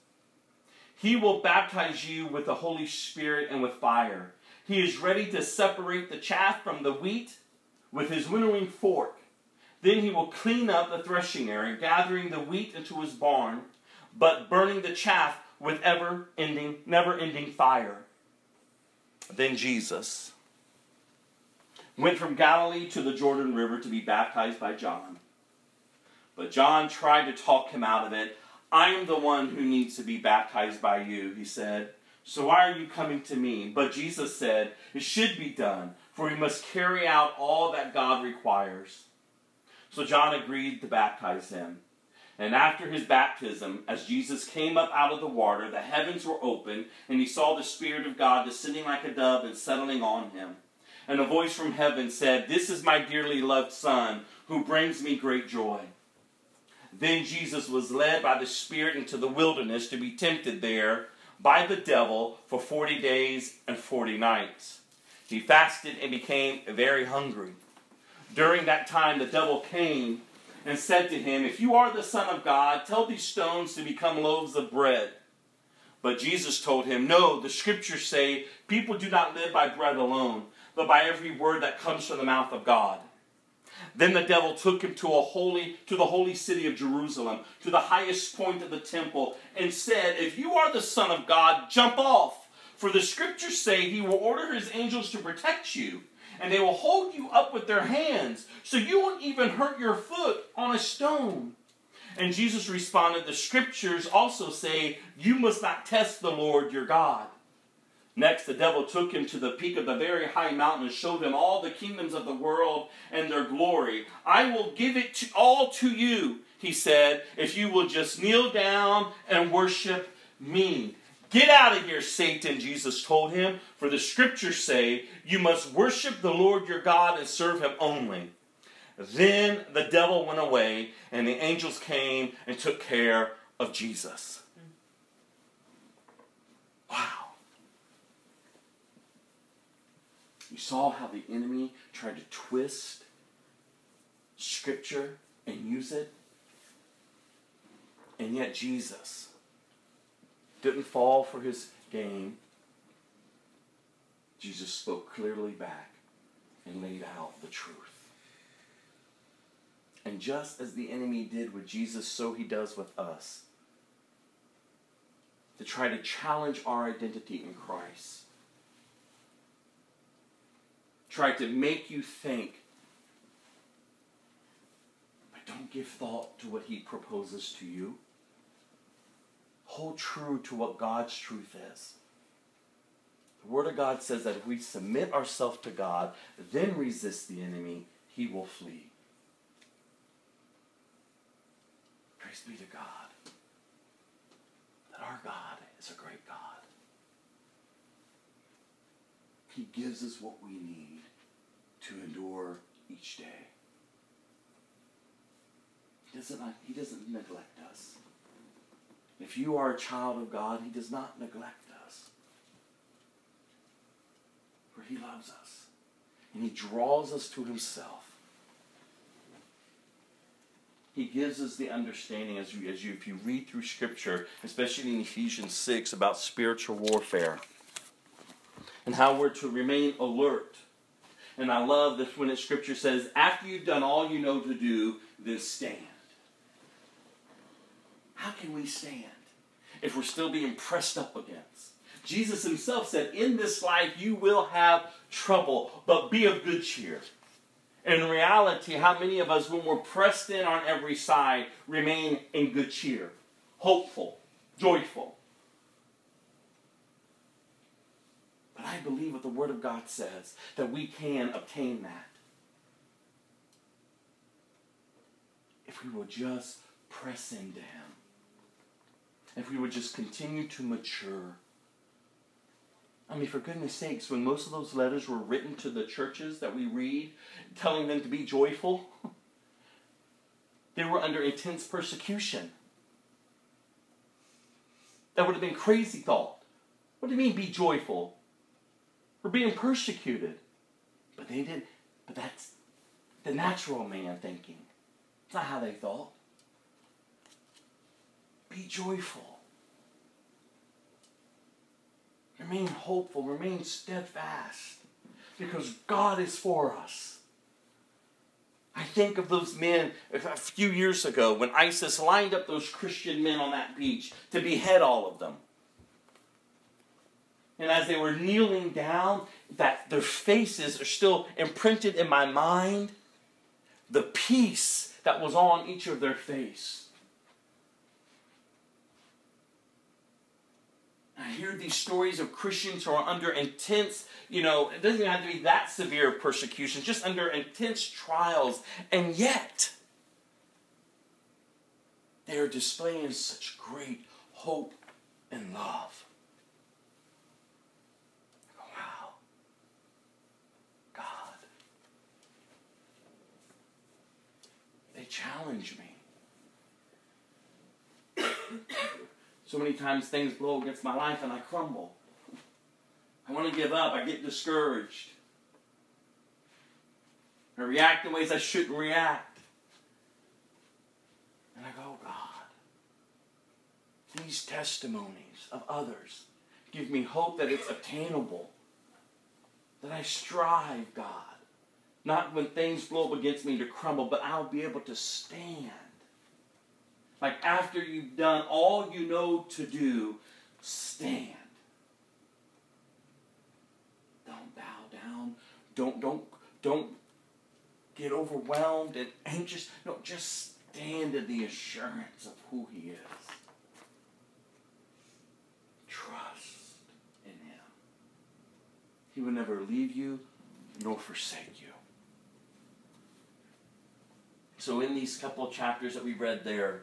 He will baptize you with the Holy Spirit and with fire. He is ready to separate the chaff from the wheat with his winnowing fork. Then he will clean up the threshing area, gathering the wheat into his barn, but burning the chaff with ever ending, never ending fire. Then Jesus went from Galilee to the Jordan River to be baptized by John. But John tried to talk him out of it. I am the one who needs to be baptized by you, he said. So why are you coming to me? But Jesus said, It should be done, for we must carry out all that God requires. So John agreed to baptize him. And after his baptism, as Jesus came up out of the water, the heavens were opened, and he saw the Spirit of God descending like a dove and settling on him. And a voice from heaven said, This is my dearly loved Son, who brings me great joy. Then Jesus was led by the Spirit into the wilderness to be tempted there by the devil for forty days and forty nights. He fasted and became very hungry. During that time, the devil came and said to him, If you are the Son of God, tell these stones to become loaves of bread. But Jesus told him, No, the scriptures say, People do not live by bread alone, but by every word that comes from the mouth of God. Then the devil took him to a holy to the holy city of Jerusalem, to the highest point of the temple, and said, "If you are the son of God, jump off, for the scriptures say he will order his angels to protect you, and they will hold you up with their hands, so you won't even hurt your foot on a stone." And Jesus responded, "The scriptures also say you must not test the Lord your God." Next, the devil took him to the peak of the very high mountain and showed him all the kingdoms of the world and their glory. I will give it to, all to you, he said, if you will just kneel down and worship me. Get out of here, Satan, Jesus told him, for the scriptures say, You must worship the Lord your God and serve him only. Then the devil went away, and the angels came and took care of Jesus. Mm. Wow. You saw how the enemy tried to twist scripture and use it. And yet Jesus didn't fall for his game. Jesus spoke clearly back and laid out the truth. And just as the enemy did with Jesus, so he does with us. To try to challenge our identity in Christ try to make you think, but don't give thought to what he proposes to you. Hold true to what God's truth is. The Word of God says that if we submit ourselves to God, then resist the enemy, he will flee. Praise be to God. That our God is a great God. He gives us what we need to endure each day. He doesn't, he doesn't neglect us. If you are a child of God, He does not neglect us. For He loves us. And He draws us to Himself. He gives us the understanding as you, as you if you read through Scripture, especially in Ephesians 6, about spiritual warfare and how we're to remain alert. And I love this when it Scripture says, after you've done all you know to do, then stand. How can we stand if we're still being pressed up against? Jesus himself said, In this life you will have trouble, but be of good cheer. In reality, how many of us, when we're pressed in on every side, remain in good cheer, hopeful, joyful? But I believe what the Word of God says that we can obtain that. If we will just press into Him, if we would just continue to mature. I mean, for goodness sakes, when most of those letters were written to the churches that we read, telling them to be joyful, they were under intense persecution. That would have been crazy thought. What do you mean, be joyful? We're being persecuted. But they didn't. but that's the natural man thinking. It's not how they thought. Be joyful. Remain hopeful. Remain steadfast. Because God is for us. I think of those men a few years ago when ISIS lined up those Christian men on that beach to behead all of them. And as they were kneeling down, that their faces are still imprinted in my mind. The peace that was on each of their face. I hear these stories of Christians who are under intense, you know, it doesn't even have to be that severe persecution, just under intense trials, and yet they are displaying such great hope and love. Wow. God. They challenge me. So many times things blow against my life and I crumble. I want to give up. I get discouraged. I react in ways I shouldn't react. And I go, oh, God, these testimonies of others give me hope that it's attainable. That I strive, God. Not when things blow up against me to crumble, but I'll be able to stand. Like after you've done all you know to do, stand. Don't bow down. Don't don't don't get overwhelmed and anxious. No, just stand in the assurance of who he is. Trust in him. He will never leave you nor forsake you. So in these couple chapters that we read there,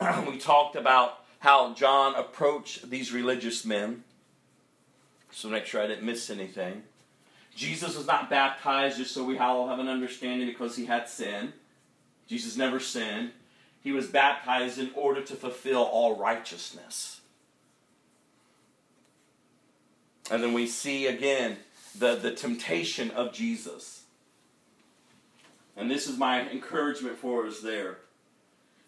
we talked about how John approached these religious men. So make sure I didn't miss anything. Jesus was not baptized just so we all have an understanding because he had sin. Jesus never sinned. He was baptized in order to fulfill all righteousness. And then we see again the, the temptation of Jesus. And this is my encouragement for us there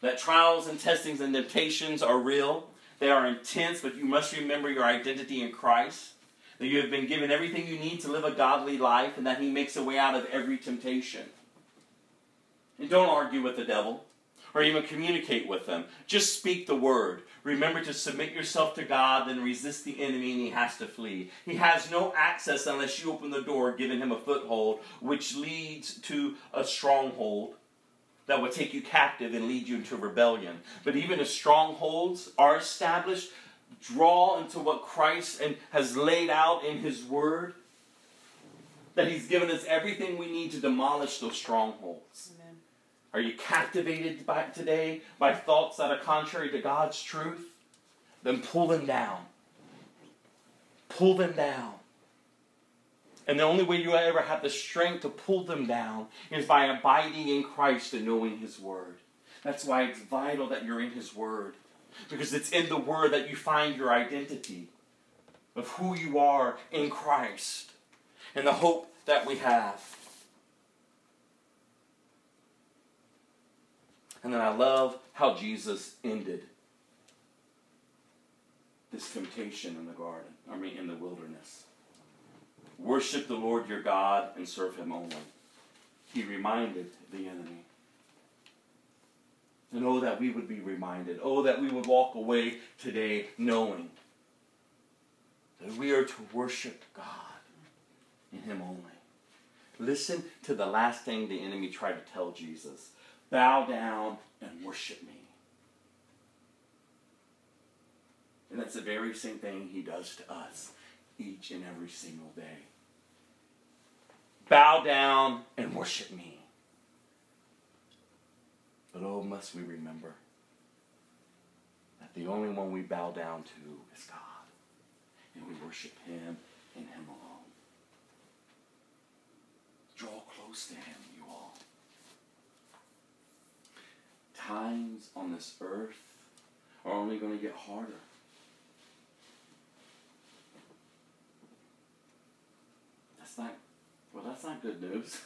that trials and testings and temptations are real. They are intense, but you must remember your identity in Christ. That you have been given everything you need to live a godly life, and that He makes a way out of every temptation. And don't argue with the devil or even communicate with them. Just speak the word. Remember to submit yourself to God, then resist the enemy, and he has to flee. He has no access unless you open the door, giving him a foothold, which leads to a stronghold that will take you captive and lead you into rebellion. But even as strongholds are established, draw into what Christ and has laid out in His Word. That He's given us everything we need to demolish those strongholds. Are you captivated by today by thoughts that are contrary to God's truth? Then pull them down. Pull them down. And the only way you ever have the strength to pull them down is by abiding in Christ and knowing His Word. That's why it's vital that you're in His Word. because it's in the Word that you find your identity of who you are in Christ and the hope that we have. And then I love how Jesus ended this temptation in the garden, I mean, in the wilderness. Worship the Lord your God and serve him only. He reminded the enemy. And oh, that we would be reminded. Oh, that we would walk away today knowing that we are to worship God in Him only. Listen to the last thing the enemy tried to tell Jesus bow down and worship me. And that's the very same thing he does to us each and every single day. Bow down and worship me. But oh, must we remember that the only one we bow down to is God. And we worship Him and Him alone. Draw close to Him, you all. Times on this earth are only going to get harder. That's not, well, that's not good news.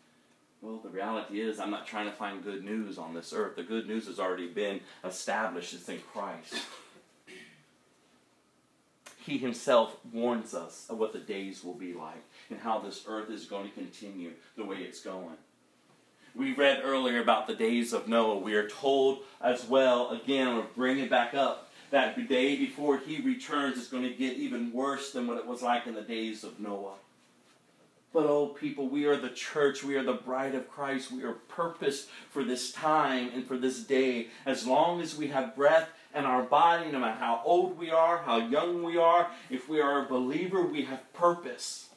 well, the reality is, I'm not trying to find good news on this earth. The good news has already been established. It's in Christ. He himself warns us of what the days will be like and how this earth is going to continue the way it's going. We read earlier about the days of Noah. We are told as well, again, we'll bring it back up, that the day before he returns is going to get even worse than what it was like in the days of Noah. But oh, people, we are the church. We are the bride of Christ. We are purposed for this time and for this day. As long as we have breath and our body, no matter how old we are, how young we are, if we are a believer, we have purpose.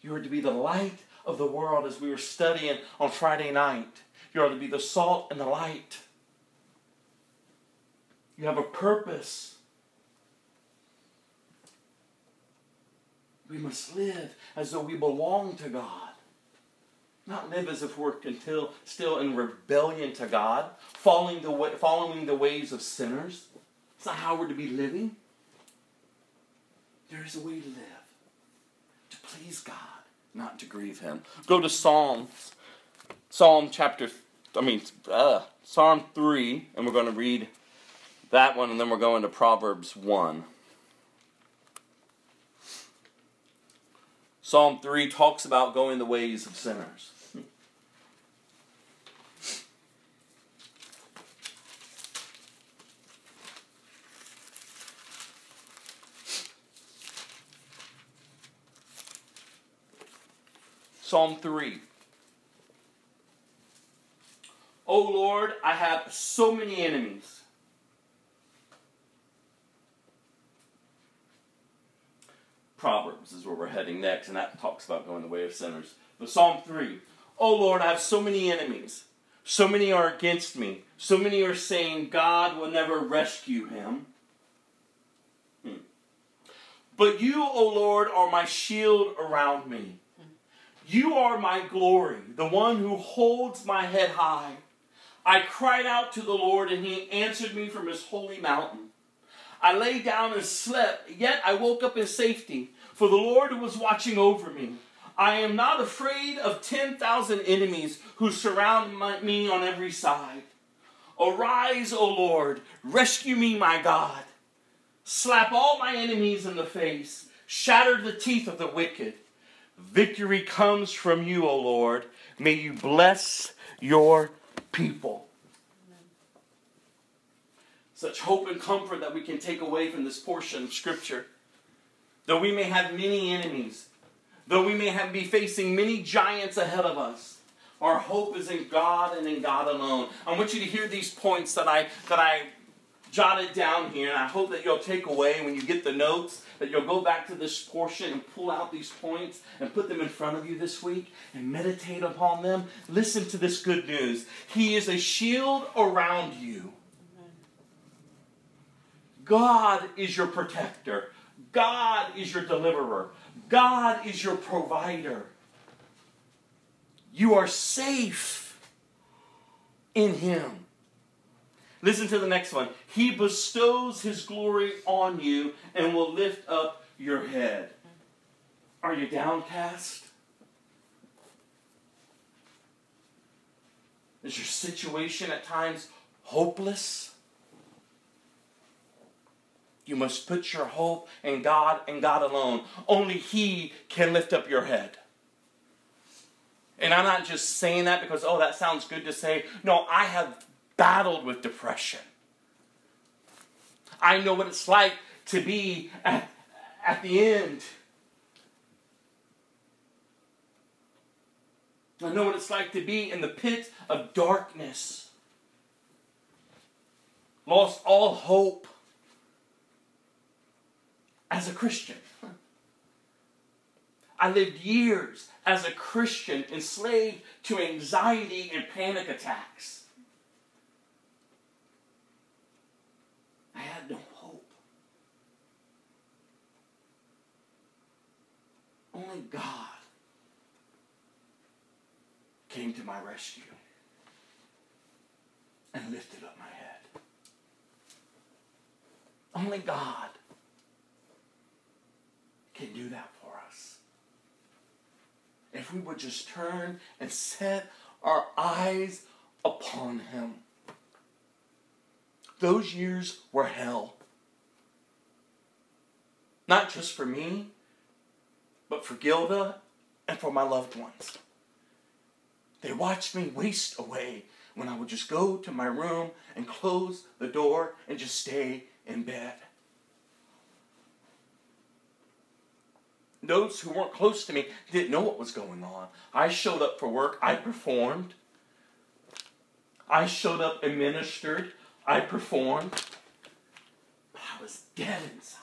You are to be the light of the world as we were studying on Friday night. You are to be the salt and the light. You have a purpose. We must live as though we belong to God. Not live as if we're until, still in rebellion to God, following the, way, following the ways of sinners. It's not how we're to be living. There is a way to live to please God, not to grieve Him. Go to Psalms, Psalm chapter, I mean, uh, Psalm 3, and we're going to read that one, and then we're going to Proverbs 1. Psalm 3 talks about going the ways of sinners. Psalm 3. O Lord, I have so many enemies. Proverbs is where we're heading next, and that talks about going the way of sinners. But Psalm 3 Oh Lord, I have so many enemies. So many are against me. So many are saying God will never rescue him. Hmm. But you, O Lord, are my shield around me. You are my glory, the one who holds my head high. I cried out to the Lord, and he answered me from his holy mountain. I lay down and slept, yet I woke up in safety, for the Lord was watching over me. I am not afraid of 10,000 enemies who surround my, me on every side. Arise, O Lord, rescue me, my God. Slap all my enemies in the face, shatter the teeth of the wicked. Victory comes from you, O Lord. May you bless your people. Such hope and comfort that we can take away from this portion of Scripture. Though we may have many enemies, though we may have, be facing many giants ahead of us, our hope is in God and in God alone. I want you to hear these points that I that I jotted down here, and I hope that you'll take away when you get the notes, that you'll go back to this portion and pull out these points and put them in front of you this week and meditate upon them. Listen to this good news. He is a shield around you. God is your protector. God is your deliverer. God is your provider. You are safe in Him. Listen to the next one. He bestows his glory on you and will lift up your head. Are you downcast? Is your situation at times hopeless? You must put your hope in God and God alone. Only He can lift up your head. And I'm not just saying that because, oh, that sounds good to say. No, I have battled with depression. I know what it's like to be at, at the end. I know what it's like to be in the pit of darkness. Lost all hope as a Christian. I lived years as a Christian enslaved to anxiety and panic attacks. I had no hope. Only God came to my rescue and lifted up my head. Only God can do that for us. If we would just turn and set our eyes upon Him. Those years were hell. Not just for me, but for Gilda and for my loved ones. They watched me waste away when I would just go to my room and close the door and just stay in bed. Those who weren't close to me didn't know what was going on. I showed up for work, I performed. I showed up and ministered, I performed. But I was dead inside.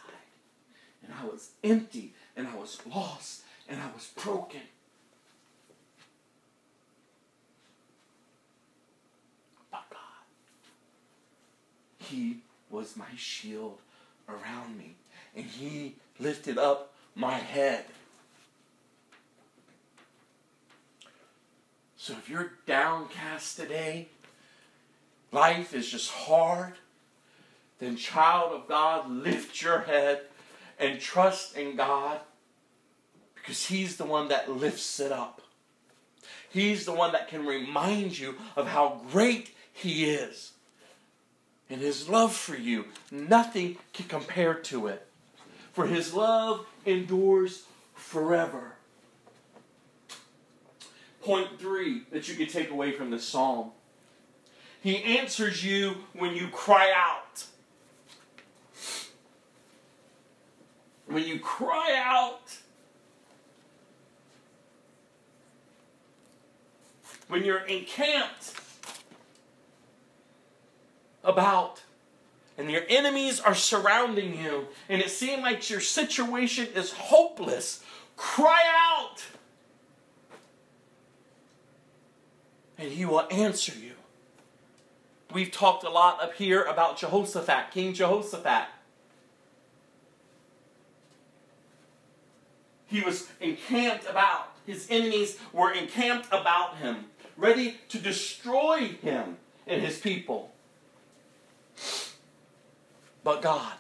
And I was empty, and I was lost, and I was broken. But God, He was my shield around me, and He lifted up my head. So if you're downcast today, life is just hard, then, child of God, lift your head and trust in God because He's the one that lifts it up. He's the one that can remind you of how great He is. And His love for you, nothing can compare to it. For His love endures forever. Point three that you can take away from this psalm He answers you when you cry out. When you cry out, when you're encamped about and your enemies are surrounding you and it seems like your situation is hopeless, cry out. And he will answer you. We've talked a lot up here about Jehoshaphat, King Jehoshaphat. He was encamped about, his enemies were encamped about him, ready to destroy him and his people. But God,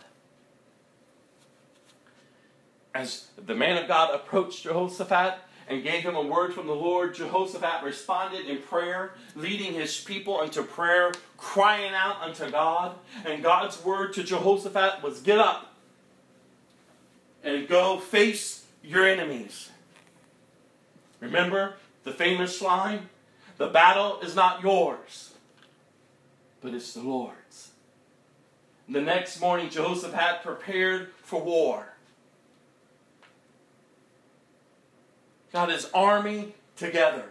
as the man of God approached Jehoshaphat and gave him a word from the Lord, Jehoshaphat responded in prayer, leading his people into prayer, crying out unto God. And God's word to Jehoshaphat was get up and go face your enemies. Remember the famous line? The battle is not yours, but it's the Lord's. The next morning, Jehoshaphat prepared for war. Got his army together.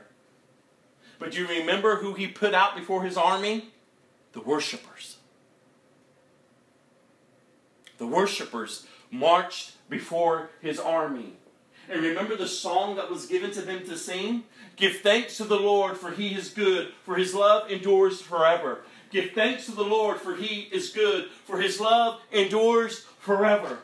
But do you remember who he put out before his army? The worshipers. The worshipers marched before his army. And remember the song that was given to them to sing? Give thanks to the Lord, for he is good, for his love endures forever. Give thanks to the Lord, for he is good, for his love endures forever.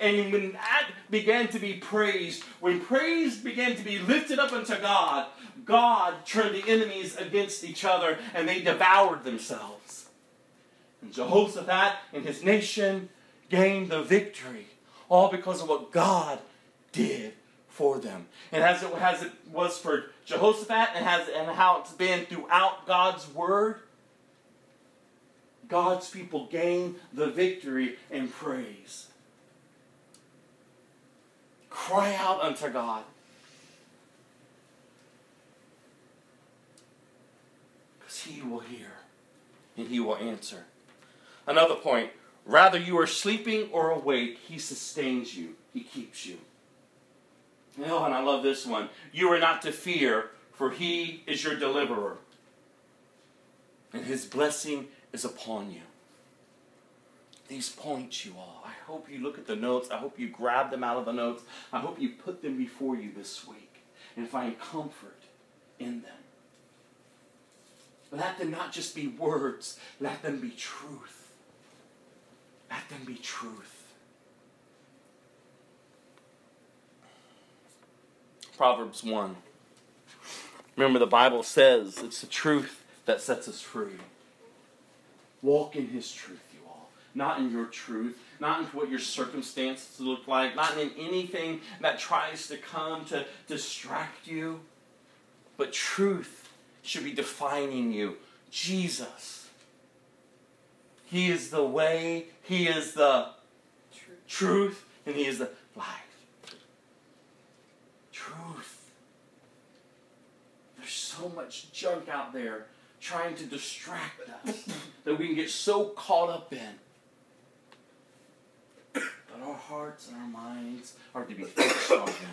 And when that began to be praised, when praise began to be lifted up unto God, God turned the enemies against each other and they devoured themselves. And Jehoshaphat and his nation gained the victory, all because of what God did for them. And as it, as it was for Jehoshaphat and, has, and how it's been throughout God's word, God's people gain the victory and praise. Cry out unto God. Because He will hear and He will answer. Another point rather you are sleeping or awake, He sustains you, He keeps you. Oh, and I love this one. You are not to fear, for He is your deliverer, and His blessing is upon you. These points, you all. I hope you look at the notes. I hope you grab them out of the notes. I hope you put them before you this week and find comfort in them. Let them not just be words, let them be truth. Let them be truth. Proverbs 1. Remember, the Bible says it's the truth that sets us free. Walk in His truth. Not in your truth, not in what your circumstances look like, not in anything that tries to come to distract you. But truth should be defining you. Jesus. He is the way, He is the True. truth, and He is the life. Truth. There's so much junk out there trying to distract us that we can get so caught up in. Our hearts and our minds are to be fixed on Him.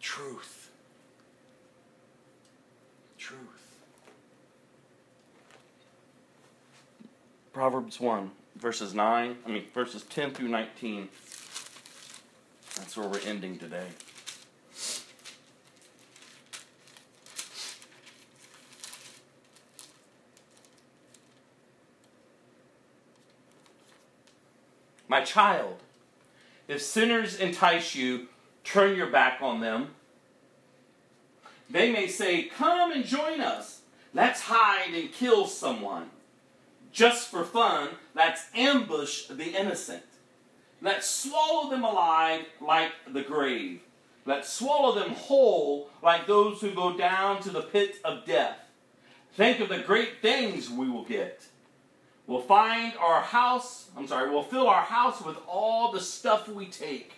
Truth. Truth. Proverbs 1, verses 9, I mean, verses 10 through 19. That's where we're ending today. My child, if sinners entice you, turn your back on them. They may say, Come and join us. Let's hide and kill someone. Just for fun, let's ambush the innocent. Let's swallow them alive like the grave. Let's swallow them whole like those who go down to the pit of death. Think of the great things we will get. We'll find our house, I'm sorry, we'll fill our house with all the stuff we take.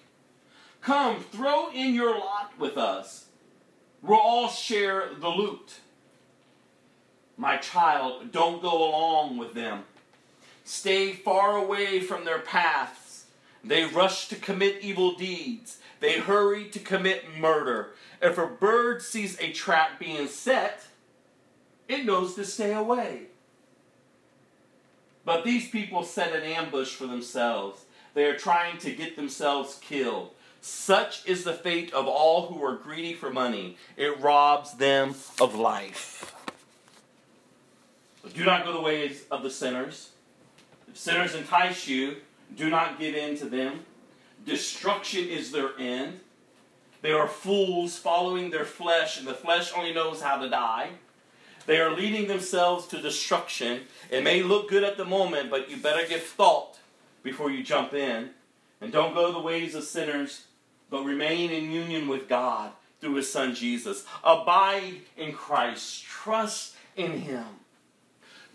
Come, throw in your lot with us. We'll all share the loot. My child, don't go along with them. Stay far away from their paths. They rush to commit evil deeds. They hurry to commit murder. If a bird sees a trap being set, it knows to stay away. But these people set an ambush for themselves. They are trying to get themselves killed. Such is the fate of all who are greedy for money. It robs them of life. But do not go the ways of the sinners. If sinners entice you, do not give in to them. Destruction is their end. They are fools following their flesh, and the flesh only knows how to die. They are leading themselves to destruction. It may look good at the moment, but you better give thought before you jump in. And don't go the ways of sinners, but remain in union with God through His Son Jesus. Abide in Christ. Trust in Him.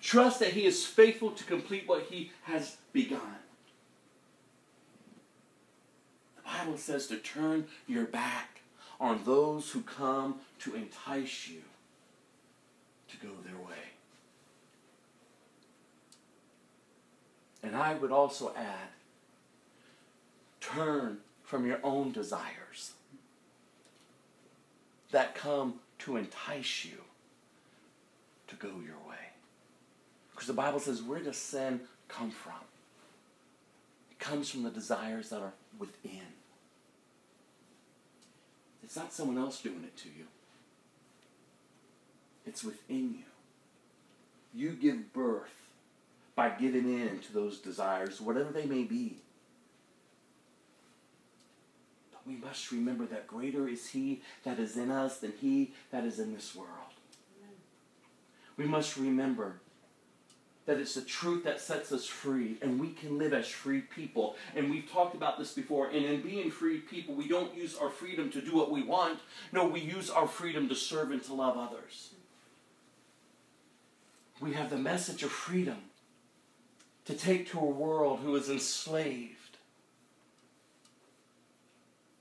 Trust that He is faithful to complete what He has begun. The Bible says to turn your back on those who come to entice you to go their way. And I would also add turn from your own desires that come to entice you to go your way. Because the Bible says, where does sin come from? It comes from the desires that are within. It's not someone else doing it to you. It's within you. You give birth by giving in to those desires, whatever they may be. But we must remember that greater is He that is in us than He that is in this world. We must remember that it's the truth that sets us free, and we can live as free people. And we've talked about this before. And in being free people, we don't use our freedom to do what we want. No, we use our freedom to serve and to love others. We have the message of freedom to take to a world who is enslaved.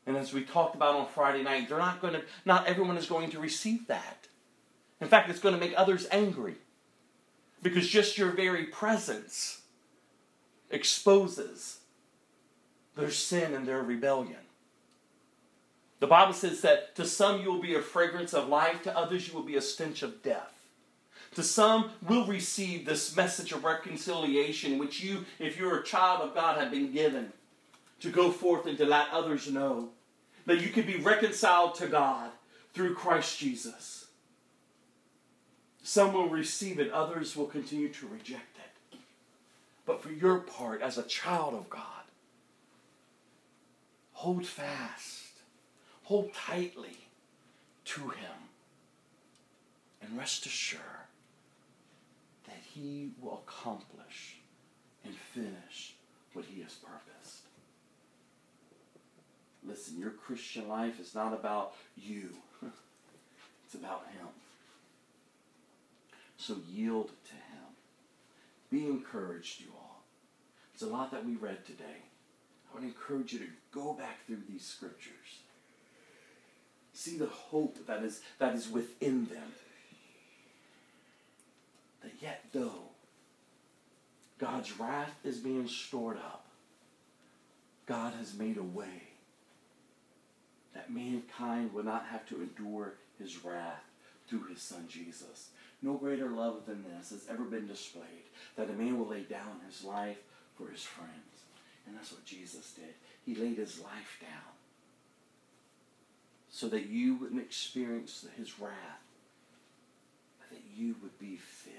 And as we talked about on Friday night, they're not going to, not everyone is going to receive that. In fact, it's going to make others angry. Because just your very presence exposes their sin and their rebellion. The Bible says that to some you will be a fragrance of life, to others you will be a stench of death. To some will receive this message of reconciliation, which you, if you're a child of God, have been given to go forth and to let others know that you can be reconciled to God through Christ Jesus. Some will receive it, others will continue to reject it. But for your part, as a child of God, hold fast, hold tightly to Him, and rest assured He will accomplish and finish what He has purposed. Listen, your Christian life is not about you, it's about Him. So yield to Him. Be encouraged, you all. It's a lot that we read today. I would encourage you to go back through these scriptures. See the hope that is, that is within them. That yet, though God's wrath is being stored up, God has made a way that mankind will not have to endure his wrath through his son Jesus. No greater love than this has ever been displayed that a man will lay down his life for his friends. And that's what Jesus did. He laid his life down so that you wouldn't experience his wrath, that you would be filled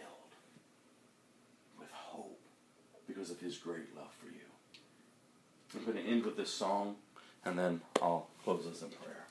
with hope because of his great love for you. I'm going to end with this song, and then I'll close us in prayer.